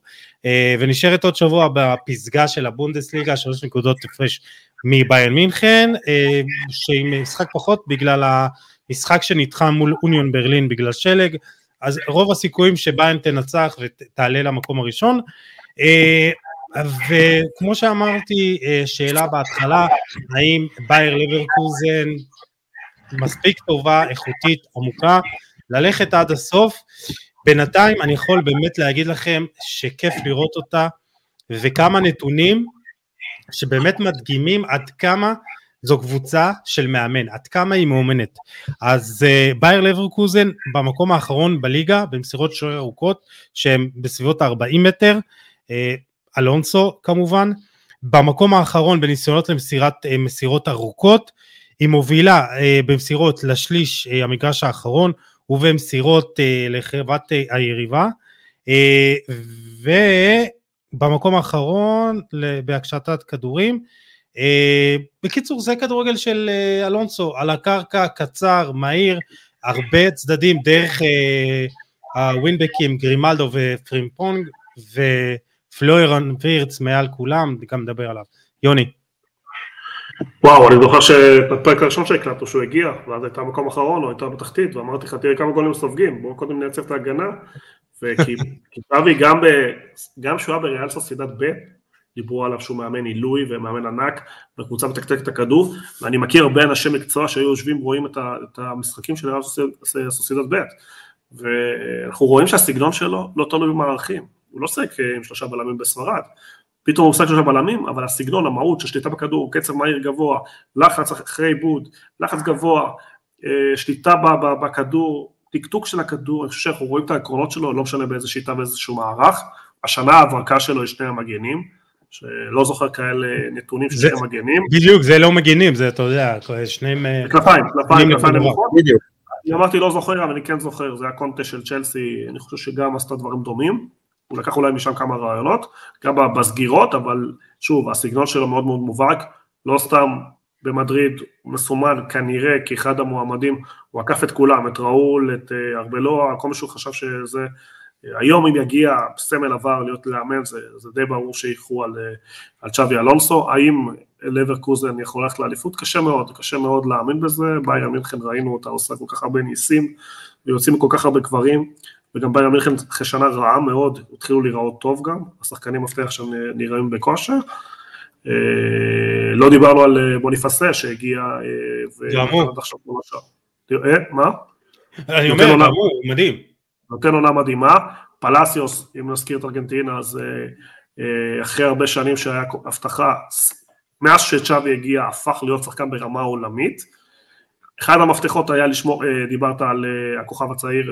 ונשארת עוד שבוע בפסגה של הבונדסליגה, שלוש נקודות הפרש מביירן מינכן, שהיא משחק פחות בגלל המשחק שנדחה מול אוניון ברלין בגלל שלג, אז רוב הסיכויים שביירן תנצח ותעלה למקום הראשון, וכמו שאמרתי, שאלה בהתחלה, האם בייר לברקוזן מספיק טובה, איכותית, עמוקה, ללכת עד הסוף, בינתיים אני יכול באמת להגיד לכם שכיף לראות אותה, וכמה נתונים שבאמת מדגימים עד כמה זו קבוצה של מאמן, עד כמה היא מאומנת. אז uh, בייר לברקוזן במקום האחרון בליגה במסירות שוער ארוכות שהן בסביבות 40 מטר, uh, אלונסו כמובן, במקום האחרון בניסיונות למסירת uh, מסירות ארוכות, היא מובילה uh, במסירות לשליש uh, המגרש האחרון ובמסירות uh, לחברת היריבה, ובמקום האחרון בהקשתת כדורים, בקיצור זה כדורגל של אלונסו על הקרקע קצר מהיר הרבה צדדים דרך הווינבקים גרימלדו ופרימפונג ופלוירן וירץ מעל כולם גם נדבר עליו. יוני. וואו אני זוכר שבפרק הראשון שהקלטנו שהוא הגיע ואז הייתה מקום אחרון או הייתה בתחתית ואמרתי לך תראה כמה גולים סופגים בואו קודם נייצב את ההגנה. וכי [laughs] צבי גם שהוא היה בריאל סוסידד ב' דיברו עליו שהוא מאמן עילוי ומאמן ענק בקבוצה מתקתק את הכדור ואני מכיר הרבה אנשי מקצוע שהיו יושבים ורואים את המשחקים של הסוסידד ב' ואנחנו רואים שהסגנון שלו לא תלוי במערכים, הוא לא עוסק עם שלושה בלמים בספרד, פתאום הוא עושה שלושה בלמים, אבל הסגנון, המהות של שליטה בכדור, קצב מהיר גבוה, לחץ אחרי עיבוד, לחץ גבוה, שליטה בכדור, טקטוק של הכדור, אני חושב שאנחנו רואים את העקרונות שלו, לא משנה באיזה שיטה באיזשהו מערך, השנה ההברקה שלו היא שני המגנים, שלא זוכר כאלה נתונים של שני מגנים. בדיוק, זה לא מגנים, זה אתה יודע, שניהם... כנפיים, כנפיים, כנפיים נמוכות. בדיוק. אני אמרתי לא זוכר, אבל אני כן זוכר, זה הקונטה של צ'לסי, אני חושב שגם עשתה דברים דומים. הוא לקח אולי משם כמה רעיונות, גם בסגירות, אבל שוב, הסגנון שלו מאוד מאוד מובהק, לא סתם במדריד מסומן כנראה כאחד המועמדים, הוא עקף את כולם, את ראול, את ארבלואה, כל מי שהוא חשב שזה היום אם יגיע סמל עבר להיות לאמן זה, זה די ברור שייכו על, על צ'אבי אלונסו, האם לברקוזן יכול ללכת לאליפות? קשה מאוד, קשה מאוד להאמין בזה, בייר מינכן ראינו אותה עושה כל כך הרבה ניסים ויוצאים כל כך הרבה קברים וגם בייר מינכן אחרי שנה רעה מאוד, התחילו להיראות טוב גם, השחקנים מפתח שם נראים בכושר. לא דיברנו על בוניפסה שהגיע גם הוא. מה? אני אומר, הוא מדהים. נותן עונה מדהימה, פלסיוס, אם נזכיר את ארגנטינה, אז אחרי הרבה שנים שהיה הבטחה, מאז שצ'אבי הגיע, הפך להיות שחקן ברמה עולמית. אחד המפתחות היה לשמור, דיברת על הכוכב הצעיר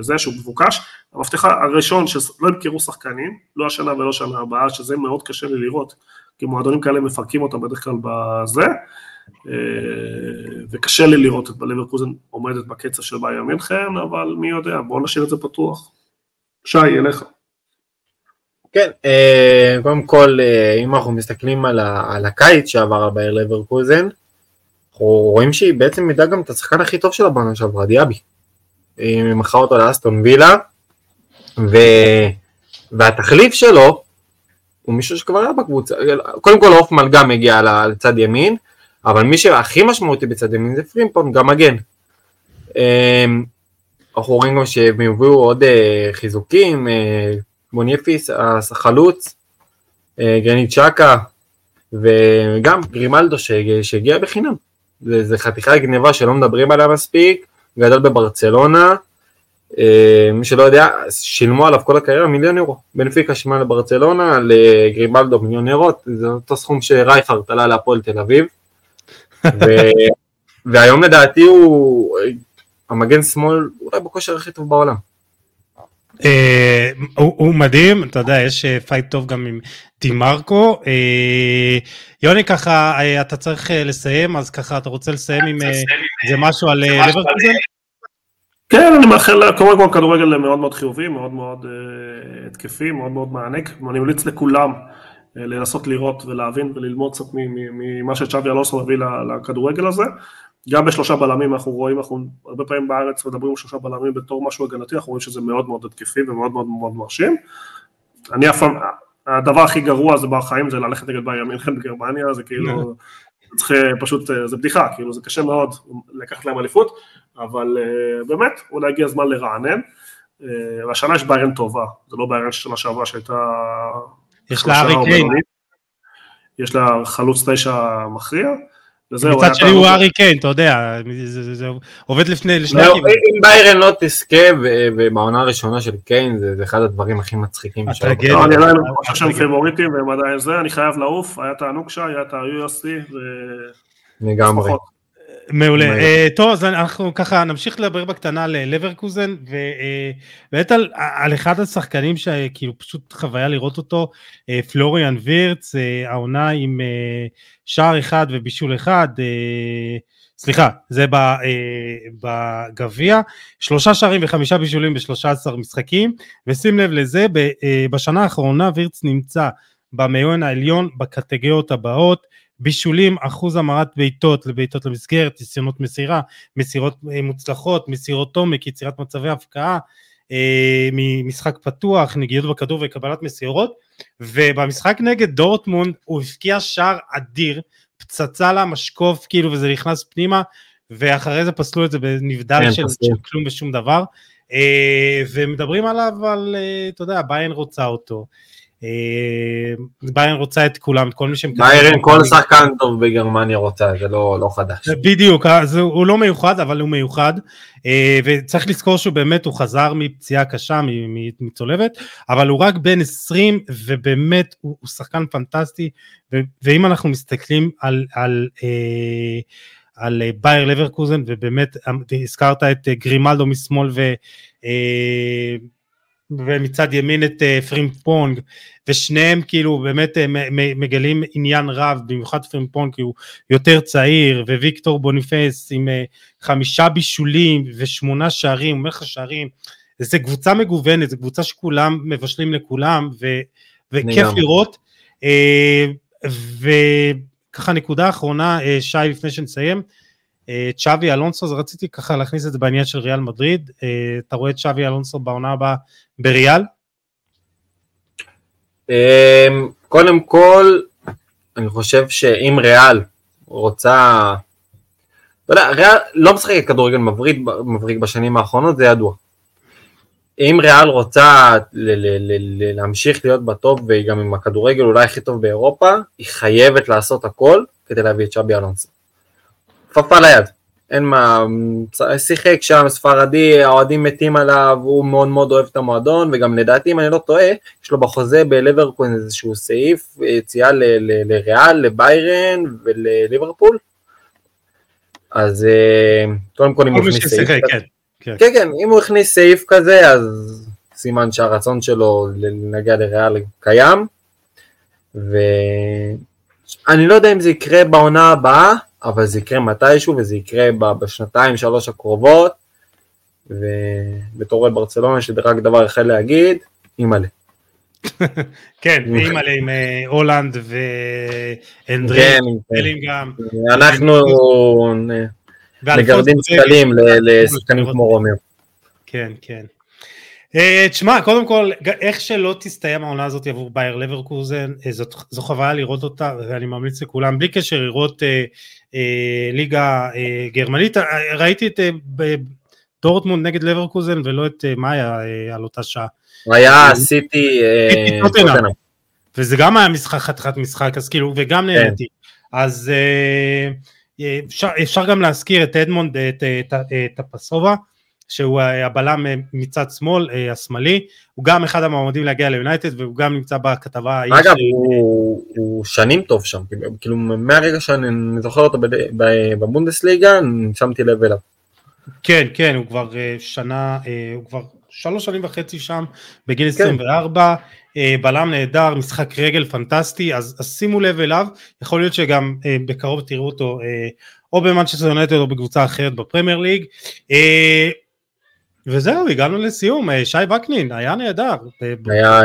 זה שהוא מבוקש, המפתח הראשון שלא ימכרו שחקנים, לא השנה ולא שנה הבאה, שזה מאוד קשה לי לראות, כי מועדונים כאלה מפרקים אותם בדרך כלל בזה, וקשה לי לראות את לברקוזן עומדת בקצב של בייר מינכן, אבל מי יודע, בואו נשאיר את זה פתוח. שי, אליך. כן, קודם כל, אם אנחנו מסתכלים על, הקיץ שעבר על בייר לברקוזן, אנחנו רואים שהיא בעצם מידה גם את השחקן הכי טוב שלה בעונה שעברה, דיאבי. היא מכרה אותו לאסטון וילה, ו... והתחליף שלו הוא מישהו שכבר היה בקבוצה, קודם כל הופמן גם הגיע לצד ימין, אבל מי שהכי משמעותי בצד ימין זה פרימפון, גם מגן. אנחנו רואים גם שהם הביאו עוד חיזוקים, מוניפיס, החלוץ, גרנית צ'קה, וגם גרימלדו שהגיע בחינם. זה, חתיכה גניבה שלא מדברים עליה מספיק, גדל בברצלונה, מי שלא יודע, שילמו עליו כל הקריירה מיליון אירו. בנפיקה שילמה לברצלונה, לגרימלדו מיליון אירו, זה אותו סכום שרייכרד עלה להפועל תל אביב. [laughs] ו... והיום לדעתי הוא המגן שמאל אולי בכושר הכי טוב בעולם. אה, הוא, הוא מדהים, אתה יודע, יש אה, fight טוב גם עם דימרקו. אה, יוני, ככה, אה, אתה צריך אה, לסיים, אז ככה, אתה רוצה לסיים עם אה, איזה משהו על אה, לברקוזן? כן, אני מאחל, קודם כל כדורגל מאוד מאוד חיובי, מאוד מאוד אה, התקפי, מאוד מאוד מענג, ואני ממליץ לכולם אה, לנסות לראות ולהבין וללמוד קצת ממה שצ'אבי אלונסו מביא לכדורגל הזה. גם בשלושה בלמים אנחנו רואים, אנחנו הרבה פעמים בארץ מדברים על שלושה בלמים בתור משהו הגנתי, אנחנו רואים שזה מאוד מאוד התקפי ומאוד מאוד מאוד מרשים. אני אף פעם, הדבר הכי גרוע זה בחיים זה ללכת נגד בעיה מינכן בגרמניה, זה כאילו, צריך פשוט, זה בדיחה, כאילו זה קשה מאוד לקחת להם אליפות, אבל uh, באמת, אולי הגיע הזמן לרענן. והשנה יש ביירן טובה, זה לא ביירן של שנה שעברה שהייתה... יש לה ארי קיין. יש לה חלוץ תשע מכריע. מצד שני הוא ארי קיין, אתה יודע, זה, עובד לפני, לשני לא, אם ביירן לא תזכה ובעונה הראשונה של קיין, זה, אחד הדברים הכי מצחיקים. לא, אני עדיין חושב שהם פיבוריטים והם עדיין זה, אני חייב לעוף, היה תענוג שעה, היה את ה-USC. לגמרי. מעולה. Uh, טוב, אז אנחנו ככה נמשיך לדבר בקטנה ללברקוזן, ובאמת על, על אחד השחקנים שכאילו פשוט חוויה לראות אותו, uh, פלוריאן וירץ, uh, העונה עם uh, שער אחד ובישול אחד, uh, סליחה, זה בגביע, שלושה שערים וחמישה בישולים בשלושה עשר משחקים, ושים לב לזה, בשנה האחרונה וירץ נמצא במאיון העליון בקטגוריות הבאות, בישולים, אחוז המרת בעיטות לבעיטות למסגרת, ניסיונות מסירה, מסירות אה, מוצלחות, מסירות עומק, יצירת מצבי הפקעה, אה, ממשחק פתוח, נגיעות בכדור וקבלת מסירות, ובמשחק נגד דורטמונד הוא הפקיע שער אדיר, פצצה למשקוף כאילו וזה נכנס פנימה, ואחרי זה פסלו את זה בנבדל כן, של, של כלום ושום דבר, אה, ומדברים עליו על, אתה יודע, ביין רוצה אותו. אה, ביירן רוצה את כולם, את כל מי שמקבל. ביירן כל שחקן טוב בגרמניה רוצה, זה לא, לא חדש. בדיוק, אז הוא לא מיוחד, אבל הוא מיוחד, אה, וצריך לזכור שהוא באמת, הוא חזר מפציעה קשה, מצולבת, אבל הוא רק בן 20, ובאמת הוא, הוא שחקן פנטסטי, ואם אנחנו מסתכלים על... על אה, על באייר לברקוזן ובאמת הזכרת את גרימלדו משמאל ו, ומצד ימין את אה, פרימפונג ושניהם כאילו באמת אה, מגלים עניין רב במיוחד פרימפונג כי הוא יותר צעיר וויקטור בוניפייס עם אה, חמישה בישולים ושמונה שערים מלך השערים זה קבוצה מגוונת זו קבוצה שכולם מבשלים לכולם ו, וכיף לראות וככה נקודה אחרונה שי לפני שנסיים צ'אבי אלונסו, אז רציתי ככה להכניס את זה בעניין של ריאל מדריד, אתה רואה את צ'אבי אלונסו בעונה הבאה בריאל? אמ, קודם כל, אני חושב שאם ריאל רוצה, אתה יודע, ריאל לא משחקת כדורגל מבריק, מבריק בשנים האחרונות, זה ידוע. אם ריאל רוצה ל- ל- ל- להמשיך להיות בטופ והיא גם עם הכדורגל אולי הכי טוב באירופה, היא חייבת לעשות הכל כדי להביא את שבי אלונסו. כפפה ליד. אין מה, שיחק שם ספרדי, האוהדים מתים עליו, הוא מאוד מאוד אוהב את המועדון, וגם לדעתי, אם אני לא טועה, יש לו בחוזה בלברקון איזשהו סעיף, יציאה לריאל, לביירן ולליברפול. אז אה, קודם כל אם הוא הכניס סעיף כזה, כן, כן. כן, כן, אם הוא הכניס סעיף כזה, אז סימן שהרצון שלו להגיע לריאל קיים, ואני לא יודע אם זה יקרה בעונה הבאה, אבל זה יקרה מתישהו וזה יקרה בשנתיים שלוש הקרובות ובתור ברצלונה לי רק דבר אחד להגיד, אימא'לה. [laughs] כן, אימא'לה עם אה, הולנד ואנדרי, כן, גם. אנחנו [laughs] מגרדים שקלים לשחקנים כמו רומר. כן, כן. אה, תשמע, קודם כל, איך שלא תסתיים העונה הזאת עבור בייר לברקוזן, אה, זו חוויה לראות אותה, ואני ממליץ לכולם, בלי קשר לראות אה, ליגה אה, גרמנית, אה, ראיתי את דורטמונד נגד לברקוזן ולא את מאיה על אותה שעה. היה סיטי טוטנאם. וזה גם היה משחק חתיכת משחק, אז כאילו, וגם כן. נהניתי. אז אפשר, אפשר גם להזכיר את אדמונד, את, את, את הפסובה, שהוא הבלם מצד שמאל, השמאלי, הוא גם אחד המועמדים להגיע ליונייטד והוא גם נמצא בכתבה. אגב, הוא, הוא שנים טוב שם, כאילו מהרגע שאני זוכר אותו בבונדסליגה, שמתי לב אליו. כן, כן, הוא כבר שנה, הוא כבר שלוש שנים וחצי שם, בגיל 24, כן. בלם נהדר, משחק רגל פנטסטי, אז, אז שימו לב אליו, יכול להיות שגם בקרוב תראו אותו או במנצ'סטר יונטד או בקבוצה אחרת בפרמייר ליג. וזהו, הגענו לסיום, שי וקנין, היה נהדר. היה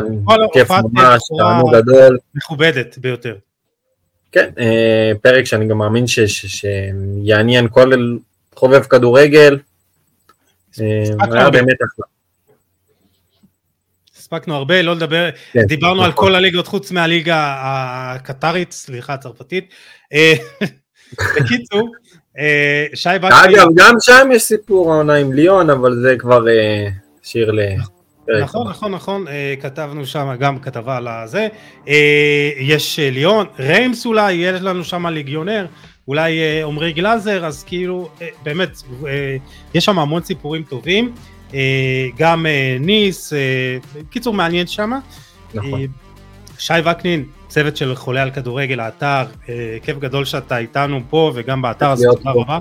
כיף ממש, תענוג גדול. מכובדת ביותר. כן, פרק שאני גם מאמין שיעניין כל חובב כדורגל, היה באמת אחלה. הספקנו הרבה, לא לדבר, כן, דיברנו נכון. על כל הליגות חוץ מהליגה הקטרית, סליחה, הצרפתית. [laughs] בקיצור, שי וקנין... אגב, גם שם יש סיפור העונה עם ליון, אבל זה כבר שיר ל... נכון, נכון, נכון, כתבנו שם גם כתבה על הזה. יש ליון, ריימס אולי, יש לנו שם ליגיונר. אולי עמרי גלאזר, אז כאילו, באמת, יש שם המון סיפורים טובים, גם ניס, קיצור מעניין שם. נכון. שי וקנין, צוות של חולה על כדורגל, האתר, כיף גדול שאתה איתנו פה וגם באתר, אז תודה רבה.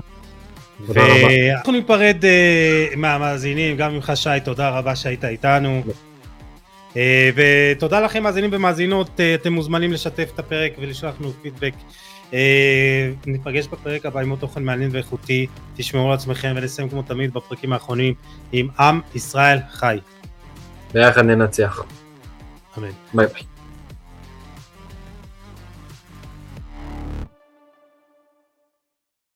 ואנחנו ניפרד מהמאזינים, גם ממך שי, תודה רבה שהיית איתנו. ותודה לכם מאזינים ומאזינות, אתם מוזמנים לשתף את הפרק ולשלוח לנו פידבק. ניפגש בפרק הבא עם עוד תוכן מעניין ואיכותי, תשמעו על עצמכם ונסיים כמו תמיד בפרקים האחרונים עם עם ישראל חי. ביחד ננצח. אמן. ביי ביי.